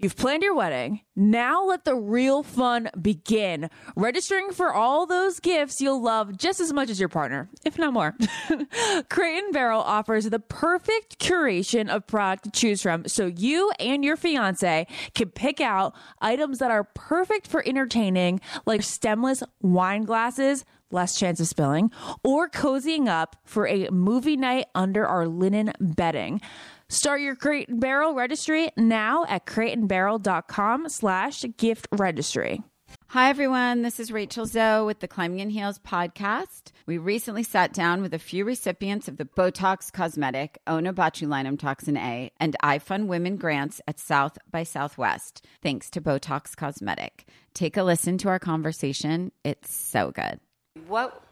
You've planned your wedding. Now let the real fun begin. Registering for all those gifts you'll love just as much as your partner, if not more. Crate and Barrel offers the perfect curation of product to choose from so you and your fiance can pick out items that are perfect for entertaining, like stemless wine glasses, less chance of spilling, or cozying up for a movie night under our linen bedding. Start your Crate and Barrel registry now at crateandbarrel.com slash gift registry. Hi, everyone. This is Rachel Zoe with the Climbing in Heels podcast. We recently sat down with a few recipients of the Botox Cosmetic, Onabotulinum Toxin A, and iFund Women grants at South by Southwest, thanks to Botox Cosmetic. Take a listen to our conversation. It's so good. What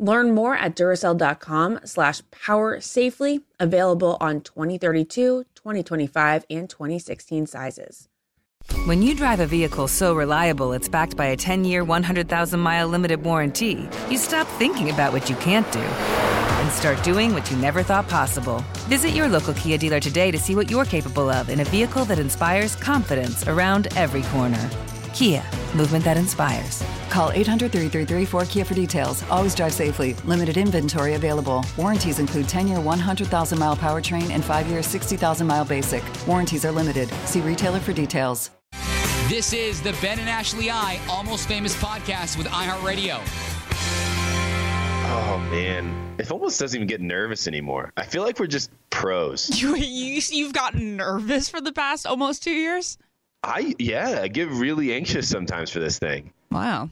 Learn more at Duracell.com slash power safely, available on 2032, 2025, and 2016 sizes. When you drive a vehicle so reliable it's backed by a 10 year, 100,000 mile limited warranty, you stop thinking about what you can't do and start doing what you never thought possible. Visit your local Kia dealer today to see what you're capable of in a vehicle that inspires confidence around every corner. Kia, movement that inspires. Call 800 333 4KIA for details. Always drive safely. Limited inventory available. Warranties include 10 year 100,000 mile powertrain and 5 year 60,000 mile basic. Warranties are limited. See retailer for details. This is the Ben and Ashley I Almost Famous podcast with iHeartRadio. Oh man, it almost doesn't even get nervous anymore. I feel like we're just pros. You, you you've gotten nervous for the past almost two years. I yeah, I get really anxious sometimes for this thing. Wow.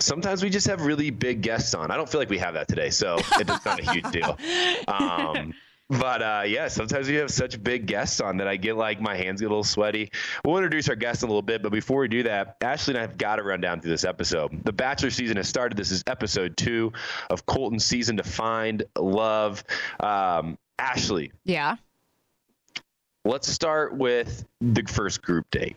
Sometimes we just have really big guests on. I don't feel like we have that today, so it's not a huge deal. Um, but uh, yeah, sometimes we have such big guests on that I get like my hands get a little sweaty. We'll introduce our guests in a little bit, but before we do that, Ashley and I have got to run down through this episode. The Bachelor season has started. This is episode two of Colton's season to find love. Um, Ashley, Yeah. Let's start with the first group date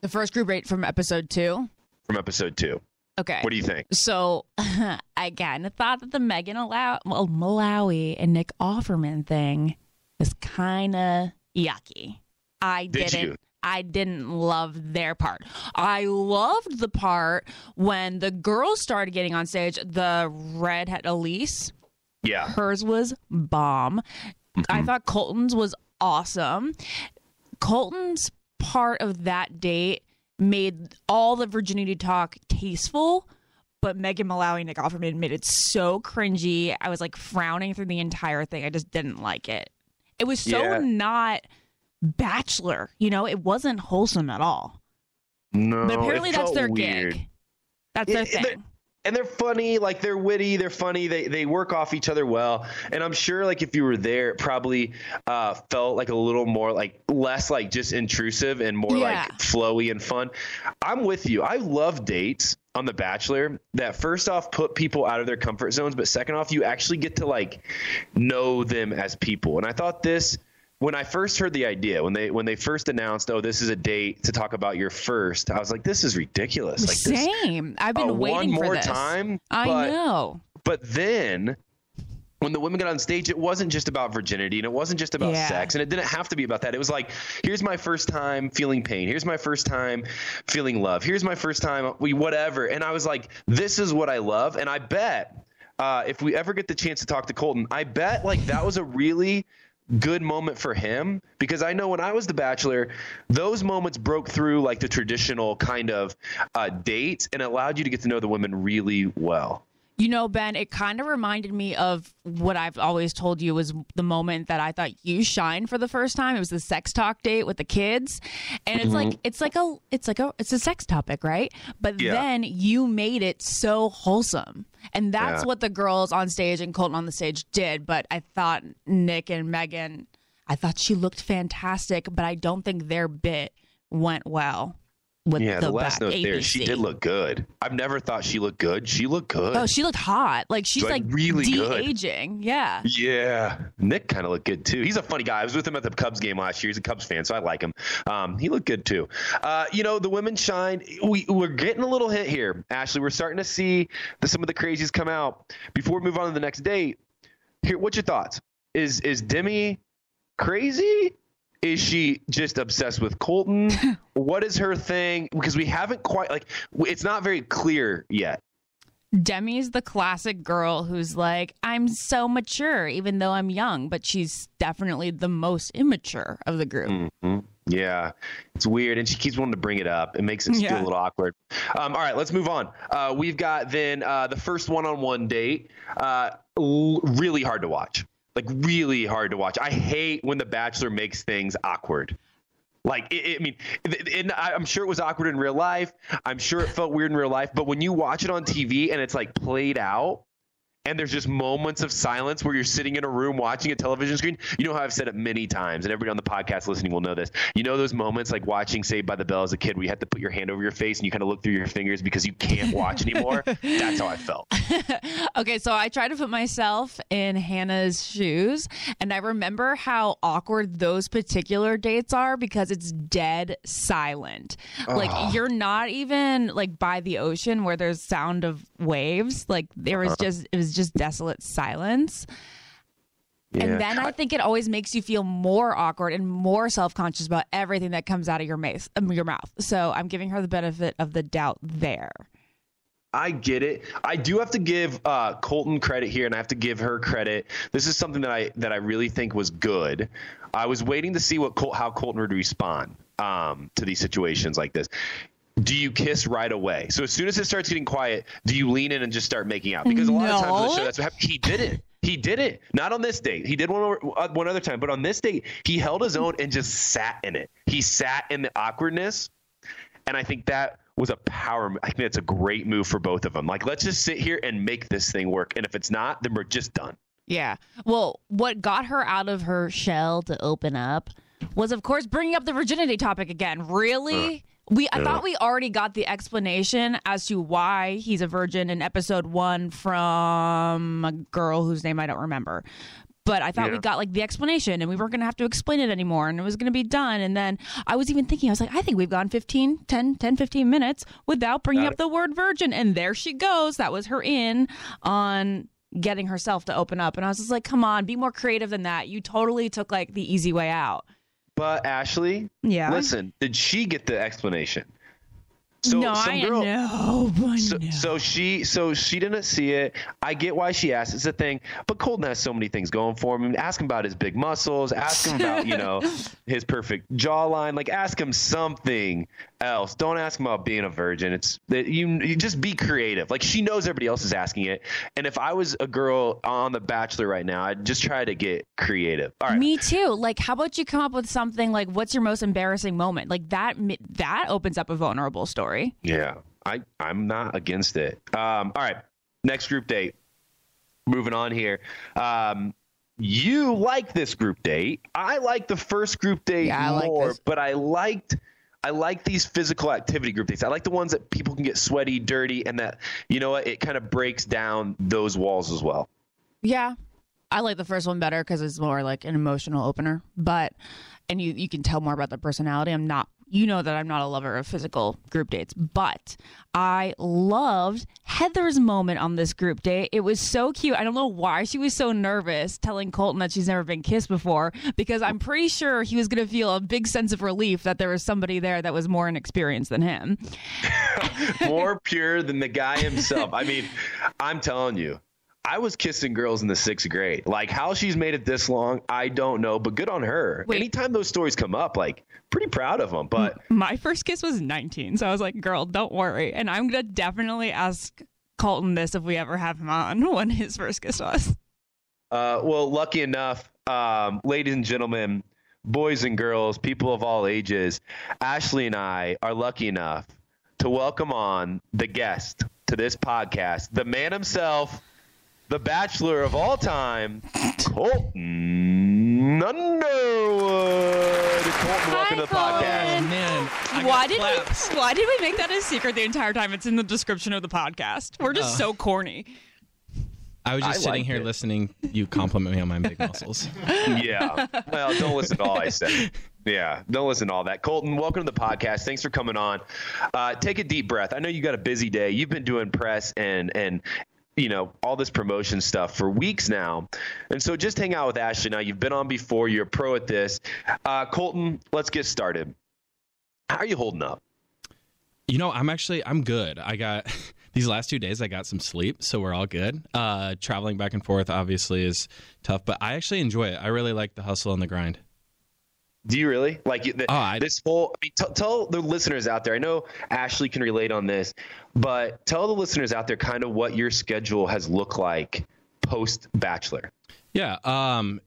The first group date from episode two. from episode two. Okay. What do you think? So I again, I thought that the Megan Mullally, well, Mullally and Nick Offerman thing was kind of yucky. I Did didn't. you? I didn't love their part. I loved the part when the girls started getting on stage. The redhead Elise, Yeah. hers was bomb. I mm-hmm. thought Colton's was awesome. Colton's part of that date made all the virginity talk tasteful, but Megan Mullally and Nick Offerman made it so cringy. I was like frowning through the entire thing. I just didn't like it. It was so Yeah. not bachelor, you know, it wasn't wholesome at all. No. But apparently it that's their weird. gig. That's their It- it- thing. And they're funny like they're witty they're funny they they work off each other well. And i'm sure like if you were there it probably uh felt like a little more like less like just intrusive and more Yeah. like flowy and fun. I'm with you. I love dates on the bachelor that first off put people out of their comfort zones but second off you actually get to like know them as people. And i thought this when I first heard the idea, when they when they first announced, "Oh, this is a date to talk about your first, I was like, "This is ridiculous!" Like this, Same. I've been uh, waiting one for more this. time, I but- know. But then when the women got on stage, it wasn't just about virginity and it wasn't just about Yeah. sex and it didn't have to be about that. It was like, here's my first time feeling pain. Here's my first time feeling love. Here's my first time we whatever. And I was like, this is what I love. And I bet uh, if we ever get the chance to talk to Colton, I bet like that was a really good moment for him because I know when I was the bachelor, those moments broke through like the traditional kind of uh, dates and allowed you to get to know the women really well. You know, Ben, it kind of reminded me of what I've always told you was the moment that I thought you shined for the first time. It was the sex talk date with the kids. And it's like it's like a it's like a it's a sex topic, right? But Yeah. then you made it so wholesome. And that's Yeah. what the girls on stage and Colton on the stage did. But I thought Nick and Megan, I thought she looked fantastic, but I don't think their bit went well with Yeah, the, the, last back note there, she did look good. I've never thought she looked good. She looked good. Oh, she looked hot. Like she's Like, like, really good. de-aging. Yeah. yeah, Nick kind of looked good too. He's a funny guy. I was with him at the Cubs game last year. He's a Cubs fan, so I like him. Um, he looked good too. Uh, you know, the women shine. We we're getting a little hit here, Ashley. We're starting to see the, some of the crazies come out. Before we move on to the next date, here, what's your thoughts? Is is Demi crazy? Is she just obsessed with Colton? what is her thing? Because we haven't quite like it's not very clear yet. Demi's the classic girl who's like, I'm so mature, even though I'm young, but she's definitely the most immature of the group. hmm Yeah, it's weird, and she keeps wanting to bring it up. It makes it feel a little awkward. Um, all right, let's move on. Uh, we've got then uh, the first one-on-one date. Uh, l- really hard to watch. Like really hard to watch. I hate when The Bachelor makes things awkward. Like, it, it- I mean, I- I'm sure it was awkward in real life. I'm sure it felt weird in real life. But when you watch it on TV and it's like played out, and there's just moments of silence where you're sitting in a room watching a television screen. You know how I've said it many times, and everybody on the podcast listening will know this. You know those moments like watching Saved by the Bell as a kid where you have to put your hand over your face and you kind of look through your fingers because you can't watch anymore? That's how I felt. Okay, so I try to put myself in Hannah's shoes, and I remember how awkward those particular dates are because it's dead silent. Like ah. you're not even like by the ocean where there's sound of waves. Like there was uh-huh. just it was just desolate silence. Yeah. And then I think it always makes you feel more awkward and more self conscious about everything that comes out of your mouth. Um, your mouth. So I'm giving her the benefit of the doubt there. I get it. I do have to give uh, Colton credit here, and I have to give her credit. This is something that I that I really think was good. I was waiting to see what Col- how Colton would respond um, to these situations like this. Do you kiss right away? So as soon as it starts getting quiet, do you lean in and just start making out? Because a lot of times on the show, that's what happened. He did it. He did it. Not on this date. He did one over- uh, one other time, but on this date, he held his own and just sat in it. He sat in the awkwardness, and I think that was a power. I think that's a great move for both of them. Like, let's just sit here and make this thing work. And if it's not, then we're just done. Yeah. Well, what got her out of her shell to open up was, of course, bringing up the virginity topic again. Really? We I thought we already got the explanation as to why he's a virgin in episode one from a girl whose name I don't remember. But I thought we got like the explanation and we weren't going to have to explain it anymore and it was going to be done. And then I was even thinking, I was like, I think we've gone 15, 10, 10 15 minutes without bringing Got up the word virgin. And there she goes. That was her in on getting herself to open up. And I was just like, come on, be more creative than that. You totally took like the easy way out. But Ashley, Yeah. listen, did she get the explanation? So no, some I girl, know. So, know. so she so she didn't see it. I get why she asked. It's a thing. But Colton has so many things going for him. Ask him about his big muscles. Ask him about, you know, his perfect jawline. Like ask him something else. Don't ask him about being a virgin. It's that you you just be creative. Like she knows everybody else is asking it. And if I was a girl on The Bachelor right now, I'd just try to get creative. All right. Me too. Like, how about you come up with something like, what's your most embarrassing moment? Like that, that opens up a vulnerable story. Yeah, I I'm not against it. Um, all right, next group date. Moving on here. Um, you like this group date. I like the first group date Yeah, I like more, but I liked I like these physical activity group dates. I like the ones that people can get sweaty, dirty, and that you know what it kind of breaks down those walls as well. Yeah. I like the first one better because it's more like an emotional opener. But, and you, you can tell more about the personality. I'm not, you know, that I'm not a lover of physical group dates, but I loved Heather's moment on this group date. It was so cute. I don't know why she was so nervous telling Colton that she's never been kissed before because I'm pretty sure he was going to feel a big sense of relief that there was somebody there that was more inexperienced than him. More pure than the guy himself. I mean, I'm telling you. I was kissing girls in the sixth grade. Like how she's made it this long, I don't know, but good on her. Wait. Anytime those stories come up, like pretty proud of them. But My first kiss was 19, so I was like, "Girl, don't worry." And I'm gonna definitely ask Colton this if we ever have him on when his first kiss was. Uh, well, lucky enough, um, ladies and gentlemen, boys and girls, people of all ages, Ashley and I are lucky enough to welcome on the guest to this podcast, the man himself, the bachelor of all time, Colton Underwood. Colton, welcome to the podcast. Man, I Why did claps. we? Why did we make that a secret the entire time? It's in the description of the podcast. We're just Oh. so corny. I was just I sitting here it. listening. You compliment me on my big muscles. yeah. Well, don't listen to all I said. Yeah, don't listen to all that. Colton, welcome to the podcast. Thanks for coming on. Uh, take a deep breath. I know you got a busy day. You've been doing press and and you know all this promotion stuff for weeks now, and so just hang out with Ashley now. You've been on before. You're a pro at this. Uh, Colton, let's get started. How are you holding up? You know, I'm actually I'm good. I got these last two days. I got some sleep, so we're all good. Uh, traveling back and forth obviously is tough, but I actually enjoy it. I really like the hustle and the grind. Do you really like the, Oh, I- this whole? I mean, t- tell the listeners out there. I know Ashley can relate on this, but tell the listeners out there kind of what your schedule has looked like post Bachelor. Yeah. Um,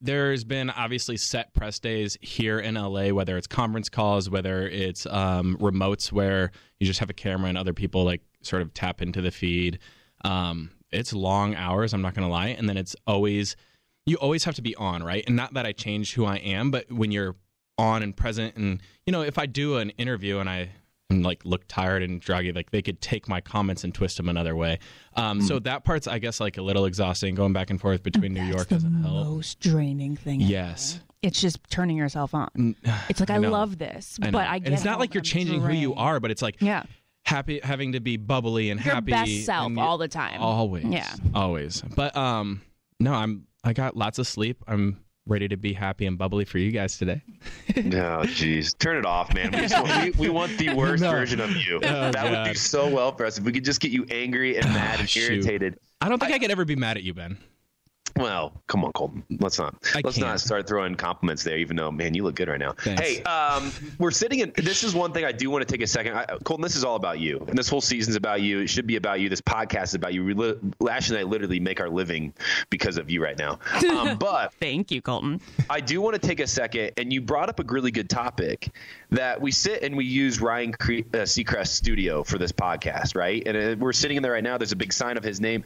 there's been obviously set press days here in LA, whether it's conference calls, whether it's um, remotes where you just have a camera and other people like sort of tap into the feed. Um, it's long hours, I'm not going to lie. And then it's always, you always have to be on, right? And not that I change who I am, but when you're on and present, and, you know, if I do an interview and I, and like look tired and draggy, like they could take my comments and twist them another way. Um, So that part's, I guess, like a little exhausting going back and forth between New York doesn't help. most draining thing. Yes. It's just turning yourself on. It's like I, know. love this, I but I get and it's not like you're I'm changing who you are, but it's like Yeah. happy having to be bubbly and Your happy. best self all the time. Always. Yeah. Always. But um no, I'm I got lots of sleep. I'm ready to be happy and bubbly for you guys today. Oh, no, jeez, turn it off, man. We, just want, we, we want the worst No. version of you. Oh, that would God. do so well for us if we could just get you angry and ah, mad and Shoot. irritated. I don't think I, could ever be mad at you, Ben. Well, come on, Colton. Let's not I let's can't. not start throwing compliments there. Even though, man, you look good right now. Thanks. Hey, um, we're sitting in. This is one thing I do want to take a second. I, Colton, this is all about you, and this whole season's about you. It should be about you. This podcast is about you. We li- Ashley and I literally make our living because of you right now. Um, but Thank you, Colton. I do want to take a second, and you brought up a really good topic that we sit and we use Ryan Cre- uh, Seacrest Studio for this podcast, right? And uh, we're sitting in there right now. There's a big sign of his name.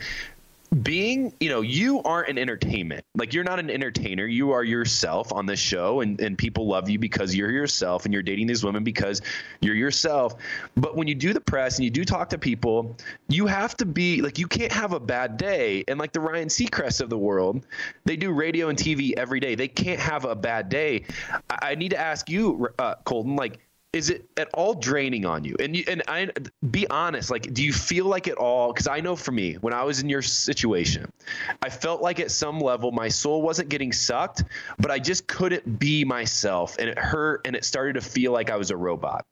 Being, you know, you aren't an entertainment. Like you're not an entertainer. You are yourself on this show, and and people love you because you're yourself, and you're dating these women because you're yourself. But when you do the press and you do talk to people, you have to be like you can't have a bad day. And like the Ryan Seacrest of the world, they do radio and TV every day. They can't have a bad day. I, I need to ask you, uh, Colton, like. Is it at all draining on you? And you, and I be honest, like, do you feel like it all? Because I know for me, when I was in your situation, I felt like at some level my soul wasn't getting sucked, but I just couldn't be myself, and it hurt, and it started to feel like I was a robot.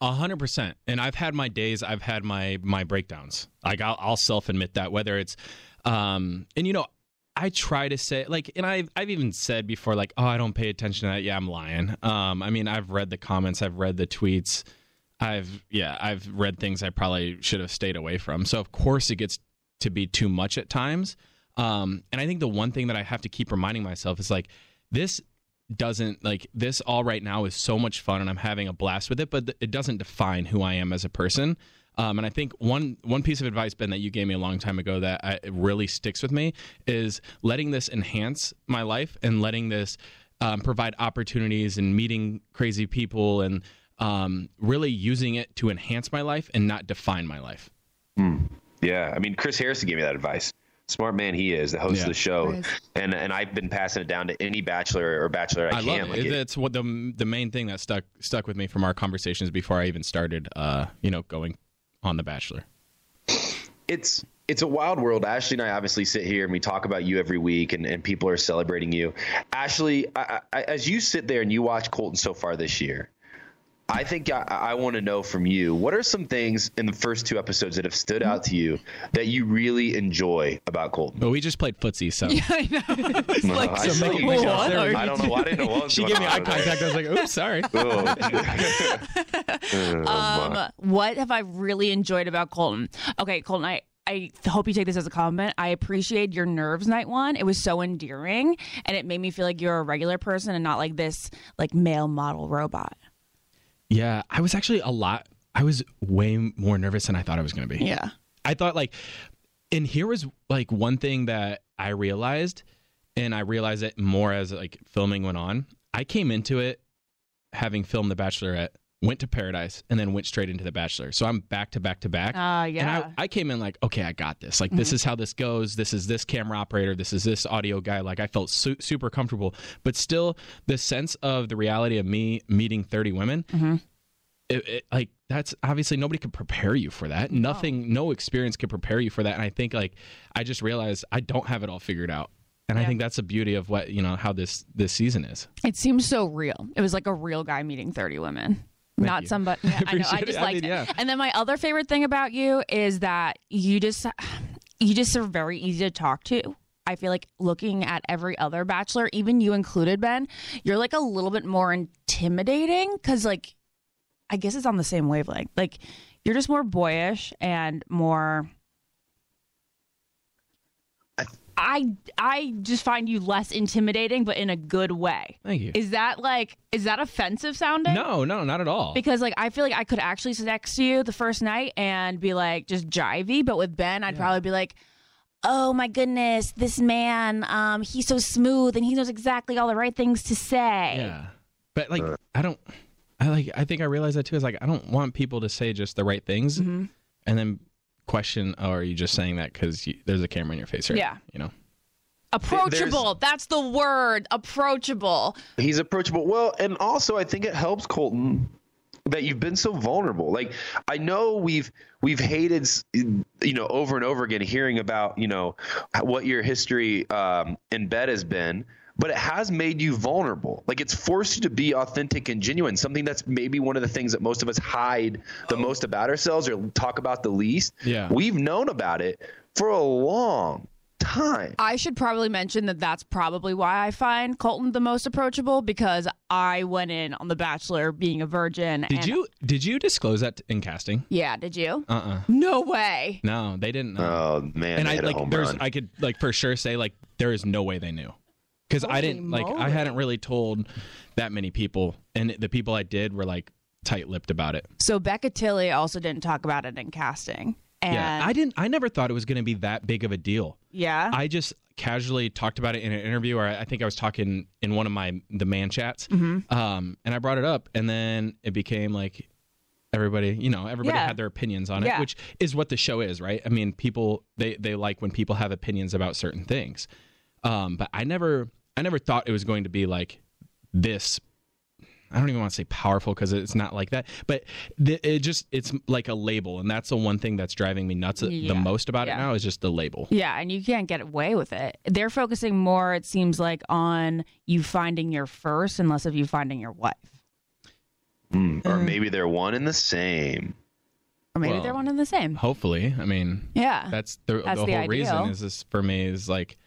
A hundred percent. And I've had my days. I've had my my breakdowns. Like I'll, I'll self admit that. Whether it's, um, and you know, I try to say like, and I've I've even said before like, oh, I don't pay attention to that. Yeah, I'm lying. Um, I mean, I've read the comments. I've read the tweets. I've yeah, I've read things I probably should have stayed away from. So of course it gets to be too much at times. Um, and I think the one thing that I have to keep reminding myself is like this doesn't like this all right now is so much fun and I'm having a blast with it, but th- it doesn't define who I am as a person. Um, and I think one one piece of advice, Ben, that you gave me a long time ago that I, it really sticks with me is letting this enhance my life and letting this um, provide opportunities and meeting crazy people and um, really using it to enhance my life and not define my life. Yeah, I mean, Chris Harrison gave me that advice. Smart man he is, the host Yeah. of the show, Chris. and and I've been passing it down to any bachelor or bachelor I, I can. love Like it. it- That's what the the main thing that stuck stuck with me from our conversations before I even started. Uh, you know, going on The Bachelor. it's it's a wild world. Ashley and I obviously sit here and we talk about you every week, and, and people are celebrating you. Ashley, I, I, as you sit there and you watch Colton so far this year, I think I, I want to know from you what are some things in the first two episodes that have stood out to you that you really enjoy about Colton? But we just played footsie, so yeah, I know. It's No, like, I so saw you what are I don't know. I didn't know what was she gave me eye over there. contact. I was like, "Oops, sorry." Oh. Um, what have I really enjoyed about Colton? Okay, Colton, I. I hope you take this as a compliment. I appreciate your nerves night one. It was so endearing and it made me feel like you're a regular person and not like this like male model robot. Yeah, I was actually a lot. I was way more nervous than I thought I was going to be. Yeah. I thought like, and here was like one thing that I realized, and I realized it more as like filming went on. I came into it having filmed The Bachelorette, went to Paradise, and then went straight into The Bachelor. So I'm back to back to back. Uh, yeah. And I, I came in like, okay, I got this. Like, this is how this goes. This is this camera operator. This is this audio guy. Like, I felt su- super comfortable. But still, the sense of the reality of me meeting 30 women, it, it, like, that's obviously nobody could prepare you for that. Nothing, no experience could prepare you for that. And I think, like, I just realized I don't have it all figured out. And I think that's the beauty of what, you know, how this this season is. It seems so real. It was like a real guy meeting 30 women. Not you. somebody. Yeah, I know. I just it. I mean, yeah. And then my other favorite thing about you is that you just, you just are very easy to talk to. I feel like looking at every other bachelor, even you included, Ben, you're like a little bit more intimidating because, like, I guess it's on the same wavelength. Like, you're just more boyish and more. I I just find you less intimidating, but in a good way. Thank you. Is that like is that offensive sounding? no, no, not at all. Because like I feel like I could actually sit next to you the first night and be like just jivey, but with Ben I'd probably be like, "Oh my goodness, this man, um, he's so smooth and he knows exactly all the right things to say." Yeah. But like I don't I like I think I realize that too is like I don't want people to say just the right things Mm-hmm. and then question oh are you just saying that cuz there's a camera in your face right Yeah. you know. Approachable. That's the word. Approachable. He's approachable. Well, and also I think it helps Colton that you've been so vulnerable. Like I know we've we've hated you know over and over again hearing about you know what your history um, in bed has been. But it has made you vulnerable. Like it's forced you to be authentic and genuine. Something that's maybe one of the things that most of us hide the most about ourselves or talk about the least. Yeah. We've known about it for a long time. I should probably mention that that's probably why I find Colton the most approachable because I went in on The Bachelor being a virgin. Did and- you did you disclose that in casting? Yeah, did you? Uh uh No way. No, they didn't. Know. Oh man, and I like there's run. I could like for sure say like there is no way they knew because I didn't like I hadn't really told that many people, and the people I did were like tight lipped about it. So Becca Tilley also didn't talk about it in casting. And yeah, I didn't. I never thought it was going to be that big of a deal. Yeah. I just casually talked about it in an interview, or I think I was talking in one of my the man chats, Mhm. um, and I brought it up, and then it became like everybody, you know, everybody Yeah. had their opinions on it, Yeah. which is what the show is, right? I mean, people they they like when people have opinions about certain things, um, but I never I never thought it was going to be like this I don't even want to say powerful because it's not like that, but the, it just it's like a label, and that's the one thing that's driving me nuts Yeah. the most about Yeah. it now is just the label. Yeah, and you can't get away with it. They're focusing more, it seems like, on you finding your first and less of you finding your wife. Hmm, or Mm. maybe they're one and the same. Or maybe Well, they're one and the same. Hopefully, I mean, Yeah. that's the, That's the the whole reason is this for me is like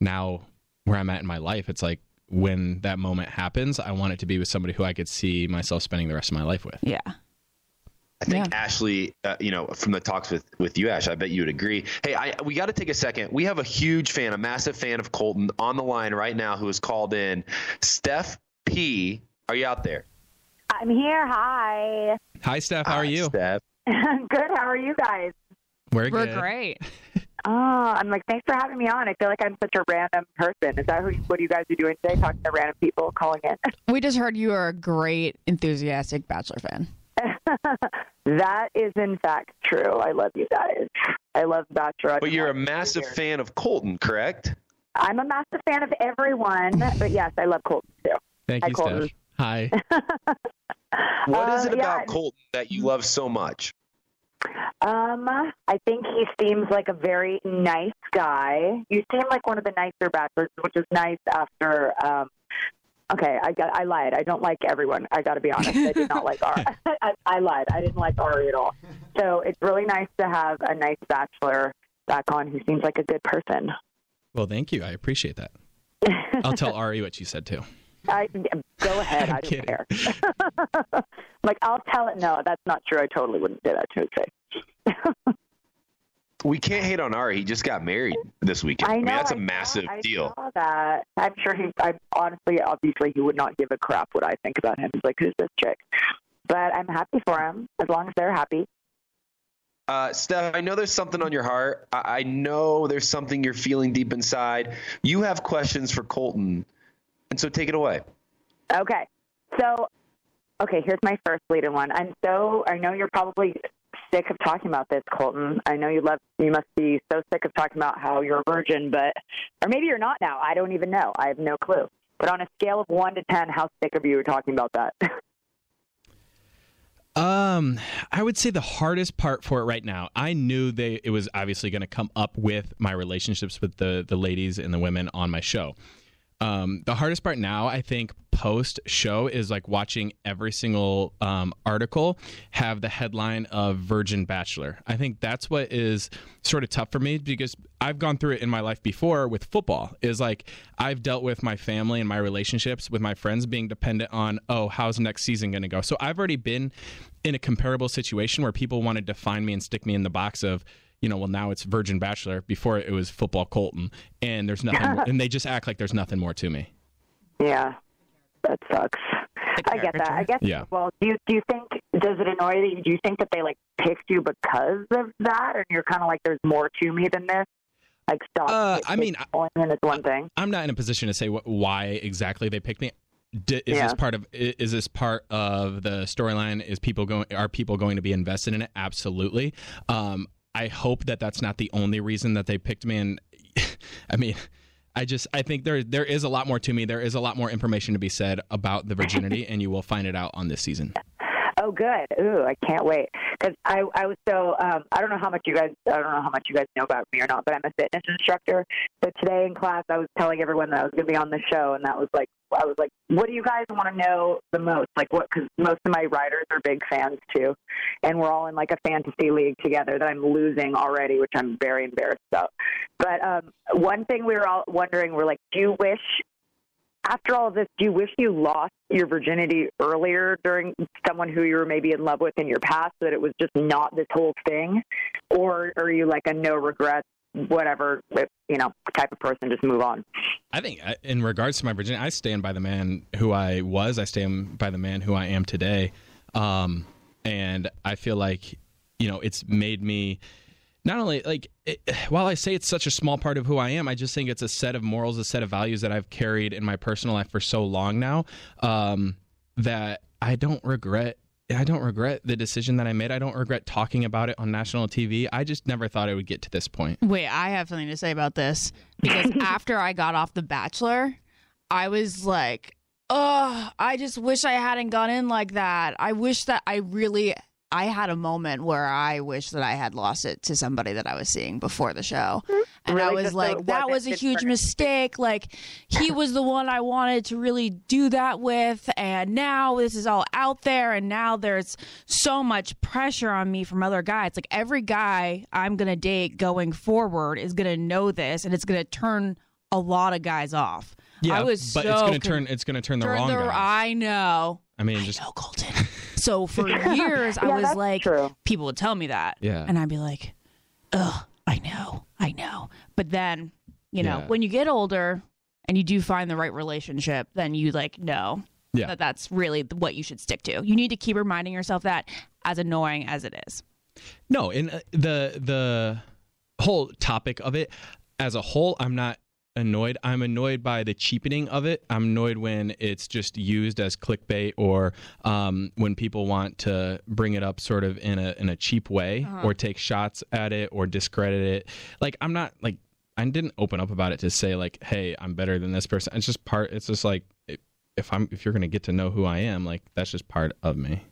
now where I'm at in my life. It's like when that moment happens, I want it to be with somebody who I could see myself spending the rest of my life with. Yeah. I think Ashley, uh, you know, from the talks with with you, Ash, I bet you would agree. Hey, I, we got to take a second. We have a huge fan, a massive fan of Colton on the line right now who has called in. Steph P, are you out there? I'm here. Hi. Hi, Steph. How are you? Steph. Good. How are you guys? We're, We're great. Oh, I'm like, thanks for having me on. I feel like I'm such a random person. Is that who, what you guys are doing today? Talking to random people calling in? We just heard you are a great, enthusiastic Bachelor fan. that is in fact true. I love you guys. I love Bachelor. But you're a massive fan of Colton, correct? I'm a massive fan of everyone, but yes, I love Colton too. Thank Hi, you, Colton. Steph. Hi. What is Uh, it yeah, about I- Colton that you love so much? Um, I think he seems like a very nice guy. You seem like one of the nicer bachelors, which is nice after. Um, okay, I got. I lied. I don't like everyone. I got to be honest. I did not like Arie. I, I lied. I didn't like Arie at all. So it's really nice to have a nice bachelor back on who seems like a good person. Well, thank you. I appreciate that. I'll tell Arie what you said too. I go ahead. I don't care. like I'll tell it. No, that's not true. I totally wouldn't say that to his face. We can't hate on Arie. He just got married this weekend. I know. mean, that's a I massive saw, I deal. saw that. I'm sure he. I honestly, obviously, he would not give a crap what I think about him. He's like, who's this chick? But I'm happy for him as long as they're happy. Uh, Steph, I know there's something on your heart. I, I know there's something you're feeling deep inside. You have questions for Colton, and so take it away. Okay. So, okay, here's my first lead-in one. I'm so. I know you're probably sick of talking about this, Colton. I know you love. You must be so sick of talking about how you're a virgin, but or maybe you're not now. I don't even know. I have no clue. But on a scale of one to ten, how sick of you are talking about that? Um, I would say the hardest part for it right now. I knew they it was obviously going to come up with my relationships with the the ladies and the women on my show. Um, the hardest part now, I think, post show is like watching every single um, article have the headline of Virgin Bachelor. I think that's what is sort of tough for me because I've gone through it in my life before with football. Is like I've dealt with my family and my relationships with my friends being dependent on, oh, how's next season going to go? So I've already been in a comparable situation where people want to define me and stick me in the box of you know, well now it's Virgin Bachelor. Before it was Football Colton, and there's nothing, and they just act like there's nothing more to me. Yeah, that sucks. I get that. I guess. Yeah. Well, do you do you think does it annoy you? Do you think that they like picked you because of that, and you're kind of like, there's more to me than this? Like, stop. Uh, I mean, and it's one thing. I'm not in a position to say what, why exactly they picked me. D- is Yeah. this part of is this part of the storyline? Is people going are people going to be invested in it? Absolutely. Um, I hope that that's not the only reason that they picked me. And I mean, I just I think there there is a lot more to me. There is a lot more information to be said about the virginity, and you will find it out on this season. Oh, good. Ooh, I can't wait because I I was so um, I don't know how much you guys I don't know how much you guys know about me or not, but I'm a fitness instructor. So today in class, I was telling everyone that I was going to be on the show, and that was like I was like, what do you guys want to know the most? Like what? Because most of my writers are big fans too, and we're all in like a fantasy league together that I'm losing already, which I'm very embarrassed about. But um, one thing we were all wondering, we're like, do you wish after all of this, do you wish you lost your virginity earlier during someone who you were maybe in love with in your past, so that it was just not this whole thing, or are you like a no regrets, whatever, you know, type of person, just move on? I think, in regards to my virginity, I stand by the man who I was. I stand by the man who I am today, um, and I feel like, you know, it's made me not only like it, while I say it's such a small part of who I am, I just think it's a set of morals, a set of values that I've carried in my personal life for so long now um, that I don't regret. I don't regret the decision that I made. I don't regret talking about it on national TV. I just never thought it would get to this point. Wait, I have something to say about this because after I got off The Bachelor, I was like, oh, I just wish I hadn't gone in like that. I wish that I really I had a moment where I wish that I had lost it to somebody that I was seeing before the show. And I was like, that wasn't a huge for- mistake. Like, he was the one I wanted to really do that with. And now this is all out there. And now there's so much pressure on me from other guys. Like, every guy I'm going to date going forward is going to know this. And it's going to turn a lot of guys off. Yeah, I was but so it's going to con- turn. It's going to turn the turn wrong the- guy. I know. I mean, just So for years, I was like, true. people would tell me that. Yeah. And I'd be like, ugh, I know, I know. But then, you know, Yeah. when you get older and you do find the right relationship, then you like know Yeah. that that's really what you should stick to. You need to keep reminding yourself that, as annoying as it is. No, and uh, the the whole topic of it as a whole, I'm not annoyed. I'm annoyed by the cheapening of it. I'm annoyed when it's just used as clickbait or um, when people want to bring it up sort of in a in a cheap way Uh-huh. or take shots at it or discredit it. Like I'm not like I didn't open up about it to say like, hey, I'm better than this person. It's just part. It's just like if I'm if you're gonna get to know who I am, like that's just part of me.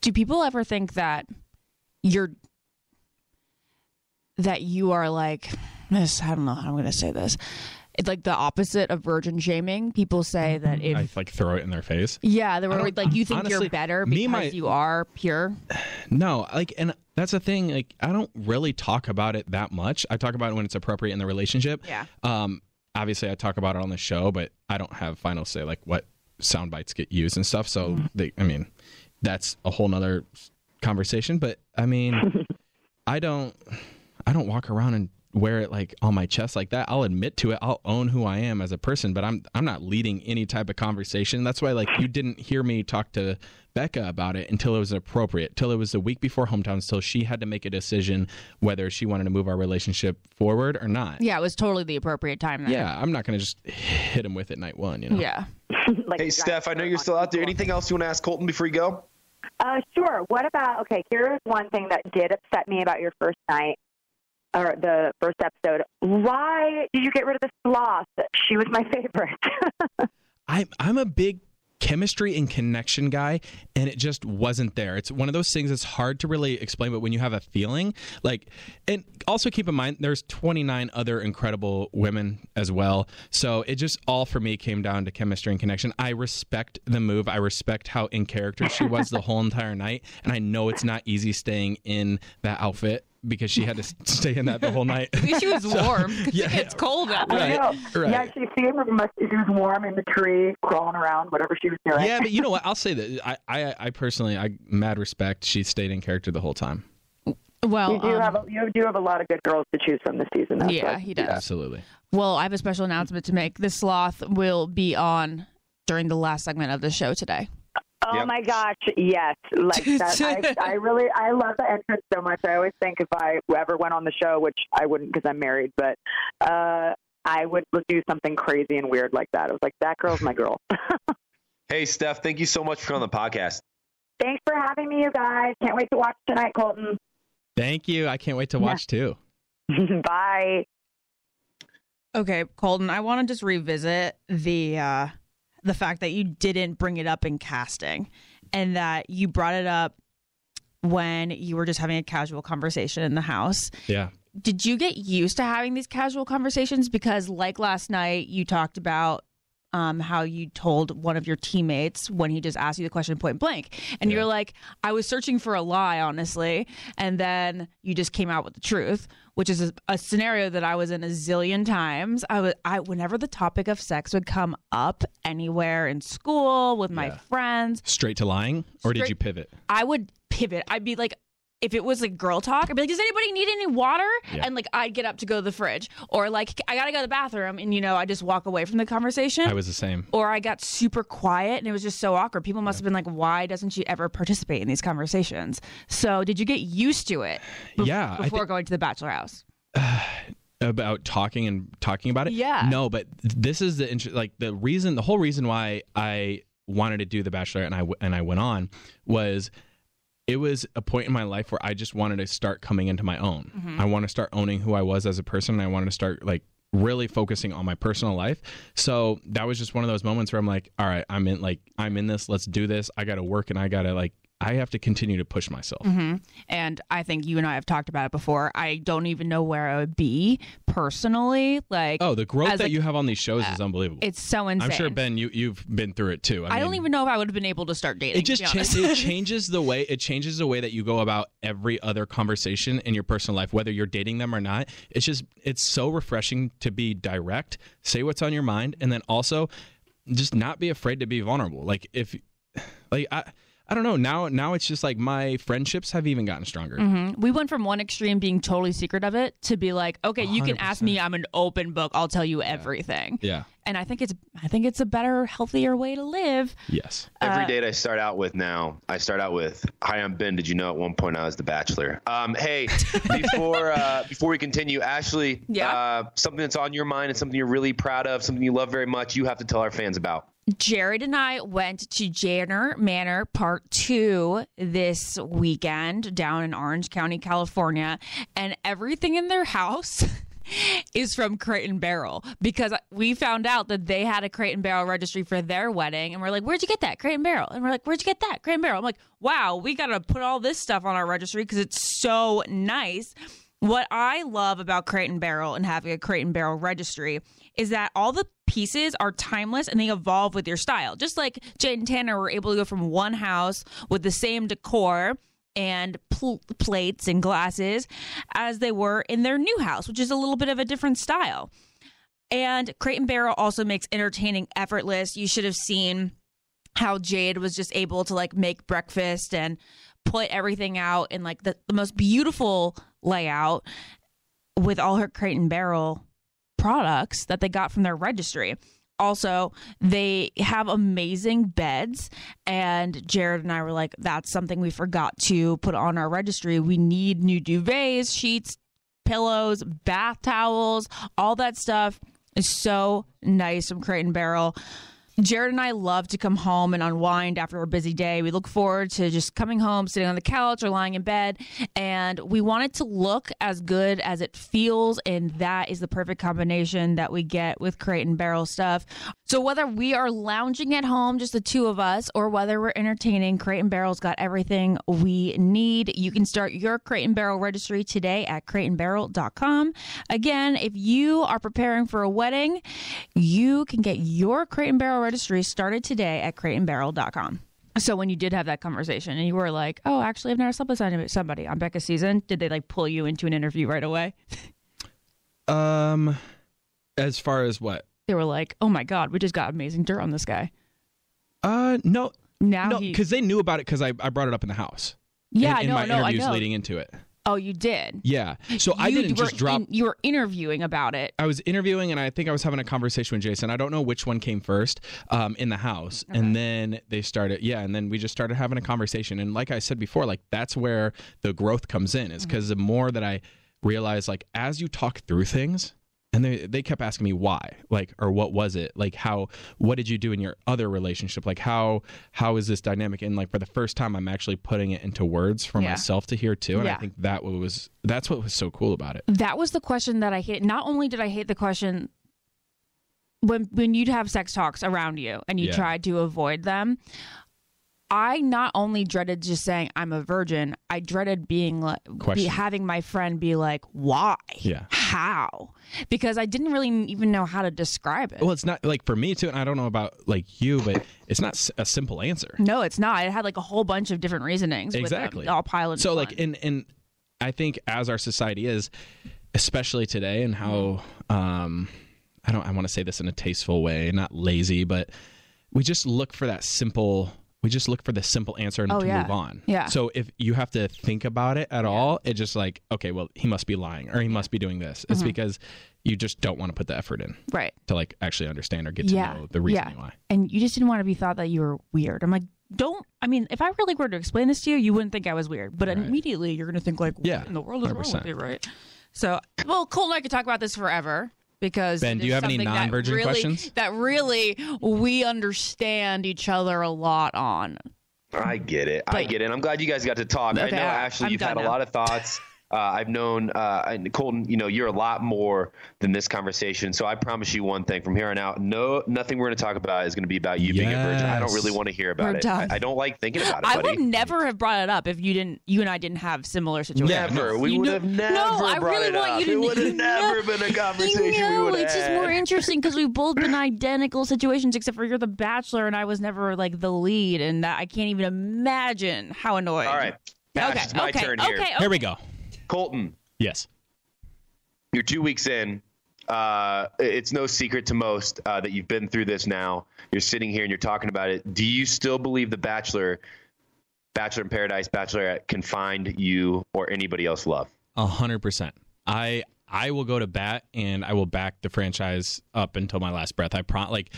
Do people ever think that you're that you are like this? I don't know how I'm going to say this. It's like the opposite of virgin shaming. People say that if I like throw it in their face. yeah, they were like you think honestly, you're better me because and my- you are pure. No, like, and that's the thing. Like, I don't really talk about it that much. I talk about it when it's appropriate in the relationship. Yeah. Um, obviously, I talk about it on the show, but I don't have final say like what sound bites get used and stuff. So, they, I mean, that's a whole nother conversation. But I mean, I don't, I don't walk around and wear it like on my chest like that. I'll admit to it. I'll own who I am as a person, but I'm I'm not leading any type of conversation. That's why like you didn't hear me talk to Becca about it until it was appropriate. Till it was the week before hometowns till she had to make a decision whether she wanted to move our relationship forward or not. Yeah, it was totally the appropriate time. Then. Yeah, I'm not going to just hit him with it night 1, you know. Yeah. like Hey, Steph, I know you're still out there. Anything else you want to ask Colton before you go? Uh, sure. What about? Okay, here's one thing that did upset me about your first night or the first episode. Why did you get rid of the sloth? She was my favorite. I I'm a big chemistry and connection guy and it just wasn't there. It's one of those things that's hard to really explain but when you have a feeling like and also keep in mind there's 29 other incredible women as well. So it just all for me came down to chemistry and connection. I respect the move. I respect how in character she was the whole entire night and I know it's not easy staying in that outfit because she had to stay in that the whole night. She was warm. 'cause Yeah. it's cold out I there. know. right. Yeah, she seemed must, she was warm in the tree, crawling around, whatever she was doing. Yeah, but you know what? I'll say that I, I, I personally, I mad respect. She stayed in character the whole time. Well, you do um, have a, you do have a lot of good girls to choose from this season. That's yeah, why- he does. Absolutely. Well, I have a special announcement to make. The sloth will be on during the last segment of the show today. Oh my gosh, yes! Like that, I, I really, I love the entrance so much. I always think if I ever went on the show, which I wouldn't because I'm married, but uh, I would do something crazy and weird like that. I was like, that girl's my girl. Hey, Steph, thank you so much for coming on the podcast. Thanks for having me, you guys. Can't wait to watch tonight, Colton. Thank you. I can't wait to watch too. Bye. Okay, Colton, I want to just revisit the uh the fact that you didn't bring it up in casting. and that you brought it up when you were just having a casual conversation in the house. Yeah. Did you get used to having these casual conversations? Because, like last night, you talked about um, how you told one of your teammates when he just asked you the question point blank. And you're like, I was searching for a lie, honestly. And then you just came out with the truth, which is a, a scenario that I was in a zillion times. I was, I, whenever the topic of sex would come up anywhere in school with my friends, Straight to lying, or did you pivot? I would pivot. I'd be like, if it was like girl talk, I'd be like, does anybody need any water? Yeah. And like, I'd get up to go to the fridge, or like, I gotta go to the bathroom, and you know, I just walk away from the conversation. I was the same. or I got super quiet, and it was just so awkward. People must have been like, why doesn't she ever participate in these conversations? So, did you get used to it? bef- Yeah, before think- going to the bachelor house. about talking and talking about it. Yeah. No, but this is the inter- like the reason, the whole reason why I wanted to do the Bachelor and I w- and I went on was it was a point in my life where I just wanted to start coming into my own. Mhm. I want to start owning who I was as a person. And I wanted to start like really focusing on my personal life. So that was just one of those moments where I'm like, all right, I'm in like I'm in this. Let's do this. I got to work and I got to like I have to continue to push myself. hmm And I think you and I have talked about it before. I don't even know where I would be personally. Like, Oh, the growth that a- you have on these shows is unbelievable. It's so insane. I'm sure Ben, you you've been through it too. I, don't even know if I would have been able to start dating. It just cha- it changes the way it changes the way that you go about every other conversation in your personal life, whether you're dating them or not. It's just it's so refreshing to be direct, say what's on your mind, and then also just not be afraid to be vulnerable. Like if like I I don't know now now it's just like my friendships have even gotten stronger. Mhm. We went from one extreme being totally secret of it to be like, okay, you can ask me. I'm an open book. I'll tell you everything. Yeah. And I think it's I think it's a better, healthier way to live. Yes. Every Uh, date I start out with now, I start out with, "Hi, I'm Ben. Did you know at one point I was the Bachelor?" Um, hey, before uh, before we continue, Ashley, Yeah? uh, something that's on your mind and something you're really proud of, something you love very much, you have to tell our fans about. Jared and I went to Janner Manor Part 2 this weekend down in Orange County, California, and everything in their house is from Crate and Barrel because we found out that they had a Crate and Barrel registry for their wedding and we're like, "Where'd you get that? Crate and Barrel." And we're like, "Where'd you get that? Crate and Barrel." I'm like, "Wow, we got to put all this stuff on our registry because it's so nice." What I love about Crate and Barrel and having a Crate and Barrel registry is that all the pieces are timeless and they evolve with your style. Just like Jade and Tanner were able to go from one house with the same decor and pl- plates and glasses as they were in their new house, which is a little bit of a different style. And Crate and Barrel also makes entertaining effortless. You should have seen how Jade was just able to like make breakfast and put everything out in like the, the most beautiful layout with all her Crate and Barrel products that they got from their registry. Also, they have amazing beds, and Jared and I were like, that's something we forgot to put on our registry. We need new duvets, sheets, pillows, bath towels, all that stuff is so nice from Crate and Barrel. Jared and I love to come home and unwind after a busy day. We look forward to just coming home, sitting on the couch or lying in bed, and we want it to look as good as it feels. And that is the perfect combination that we get with Crate and Barrel stuff. So, whether we are lounging at home, just the two of us, or whether we're entertaining, Crate and Barrel's got everything we need. You can start your Crate and Barrel registry today at crateandbarrel.com. Again, if you are preparing for a wedding, you can get your Crate and Barrel registry started today at crateandbarrel.com. So when you did have that conversation and you were like, "Oh, actually, I've never slept with somebody on Becca's season," did they like pull you into an interview right away? Um, as far as what? They were like, "Oh my god, we just got amazing dirt on this guy." Uh, no, Now no, because they knew about it because I, I brought it up in the house. Yeah, in, in no, my no, I interviews know. leading into it. Oh, you did. Yeah, so I didn't just drop. in- you were interviewing about it. I was interviewing, and I think I was having a conversation with Jason. I don't know which one came first um, in the house, and then they started. Yeah, and then we just started having a conversation. And like I said before, like that's where the growth comes in, is because the more that I realize, like as you talk through things. And they, they kept asking me why, like, or what was it, like, how, what did you do in your other relationship, like, how, how is this dynamic? And like, for the first time, I'm actually putting it into words for Yeah. myself to hear too. And Yeah. I think that was, that's what was so cool about it. That was the question that I hated. Not only did I hate the question when when you'd have sex talks around you and you Yeah. tried to avoid them, I not only dreaded just saying I'm a virgin, I dreaded being like be, having my friend be like, "Why? Yeah. How?" Because I didn't really even know how to describe it. Well, it's not like for me too, and I don't know about like you, but it's not a simple answer. no, it's not. It had like a whole bunch of different reasonings. them, exactly all piled. so like and and i think as our society is especially today and how um i don't i want to say this in a tasteful way not lazy but we just look for that simple we just look for the simple answer and Oh, to yeah. move on Yeah. so if you have to think about it at all it's just like okay well he must be lying or he must be doing this it's Mhm. because you just don't want to put the effort in right. to like actually understand or get to yeah, know the reason yeah. why And you just didn't want to be thought that you were weird. I'm like, don't. I mean, if I really were to explain this to you, you wouldn't think I was weird. But immediately you're going to think like, what Yeah, in the world is wrong 100%. with you, right? So, well, Cole and I could talk about this forever because Ben, do you have any non-virgin really- questions? That really we understand each other a lot on. I get it. I get it. I'm glad you guys got to talk. I Okay, know, Ashley, I'm you've had done a lot of thoughts. Uh, I've known, uh, Colton, you know, you're a lot more than this conversation. So I promise you one thing from here on out, no, nothing we're going to talk about is going to be about you being a virgin. I don't really want to hear about We're it. I, I don't like thinking about it, I buddy. would never have brought it up if you didn't. You and I didn't have similar situations. Never. We You would know- have never No, I really it want up. you to. It would have never No, been a conversation no, we would have it's just more interesting because we've both been identical situations, except for you're the bachelor and I was never like the lead, and that I can't even imagine how annoying. All right. Ash, Okay, it's my okay, turn here. okay, here we go Colton, yes you're two weeks in. Uh, it's no secret to most uh, that you've been through this now. You're sitting here and you're talking about it. Do you still believe The Bachelor, Bachelor in Paradise, Bachelorette can find you or anybody else love? A hundred percent. I I will go to bat and I will back the franchise up until my last breath. I pro like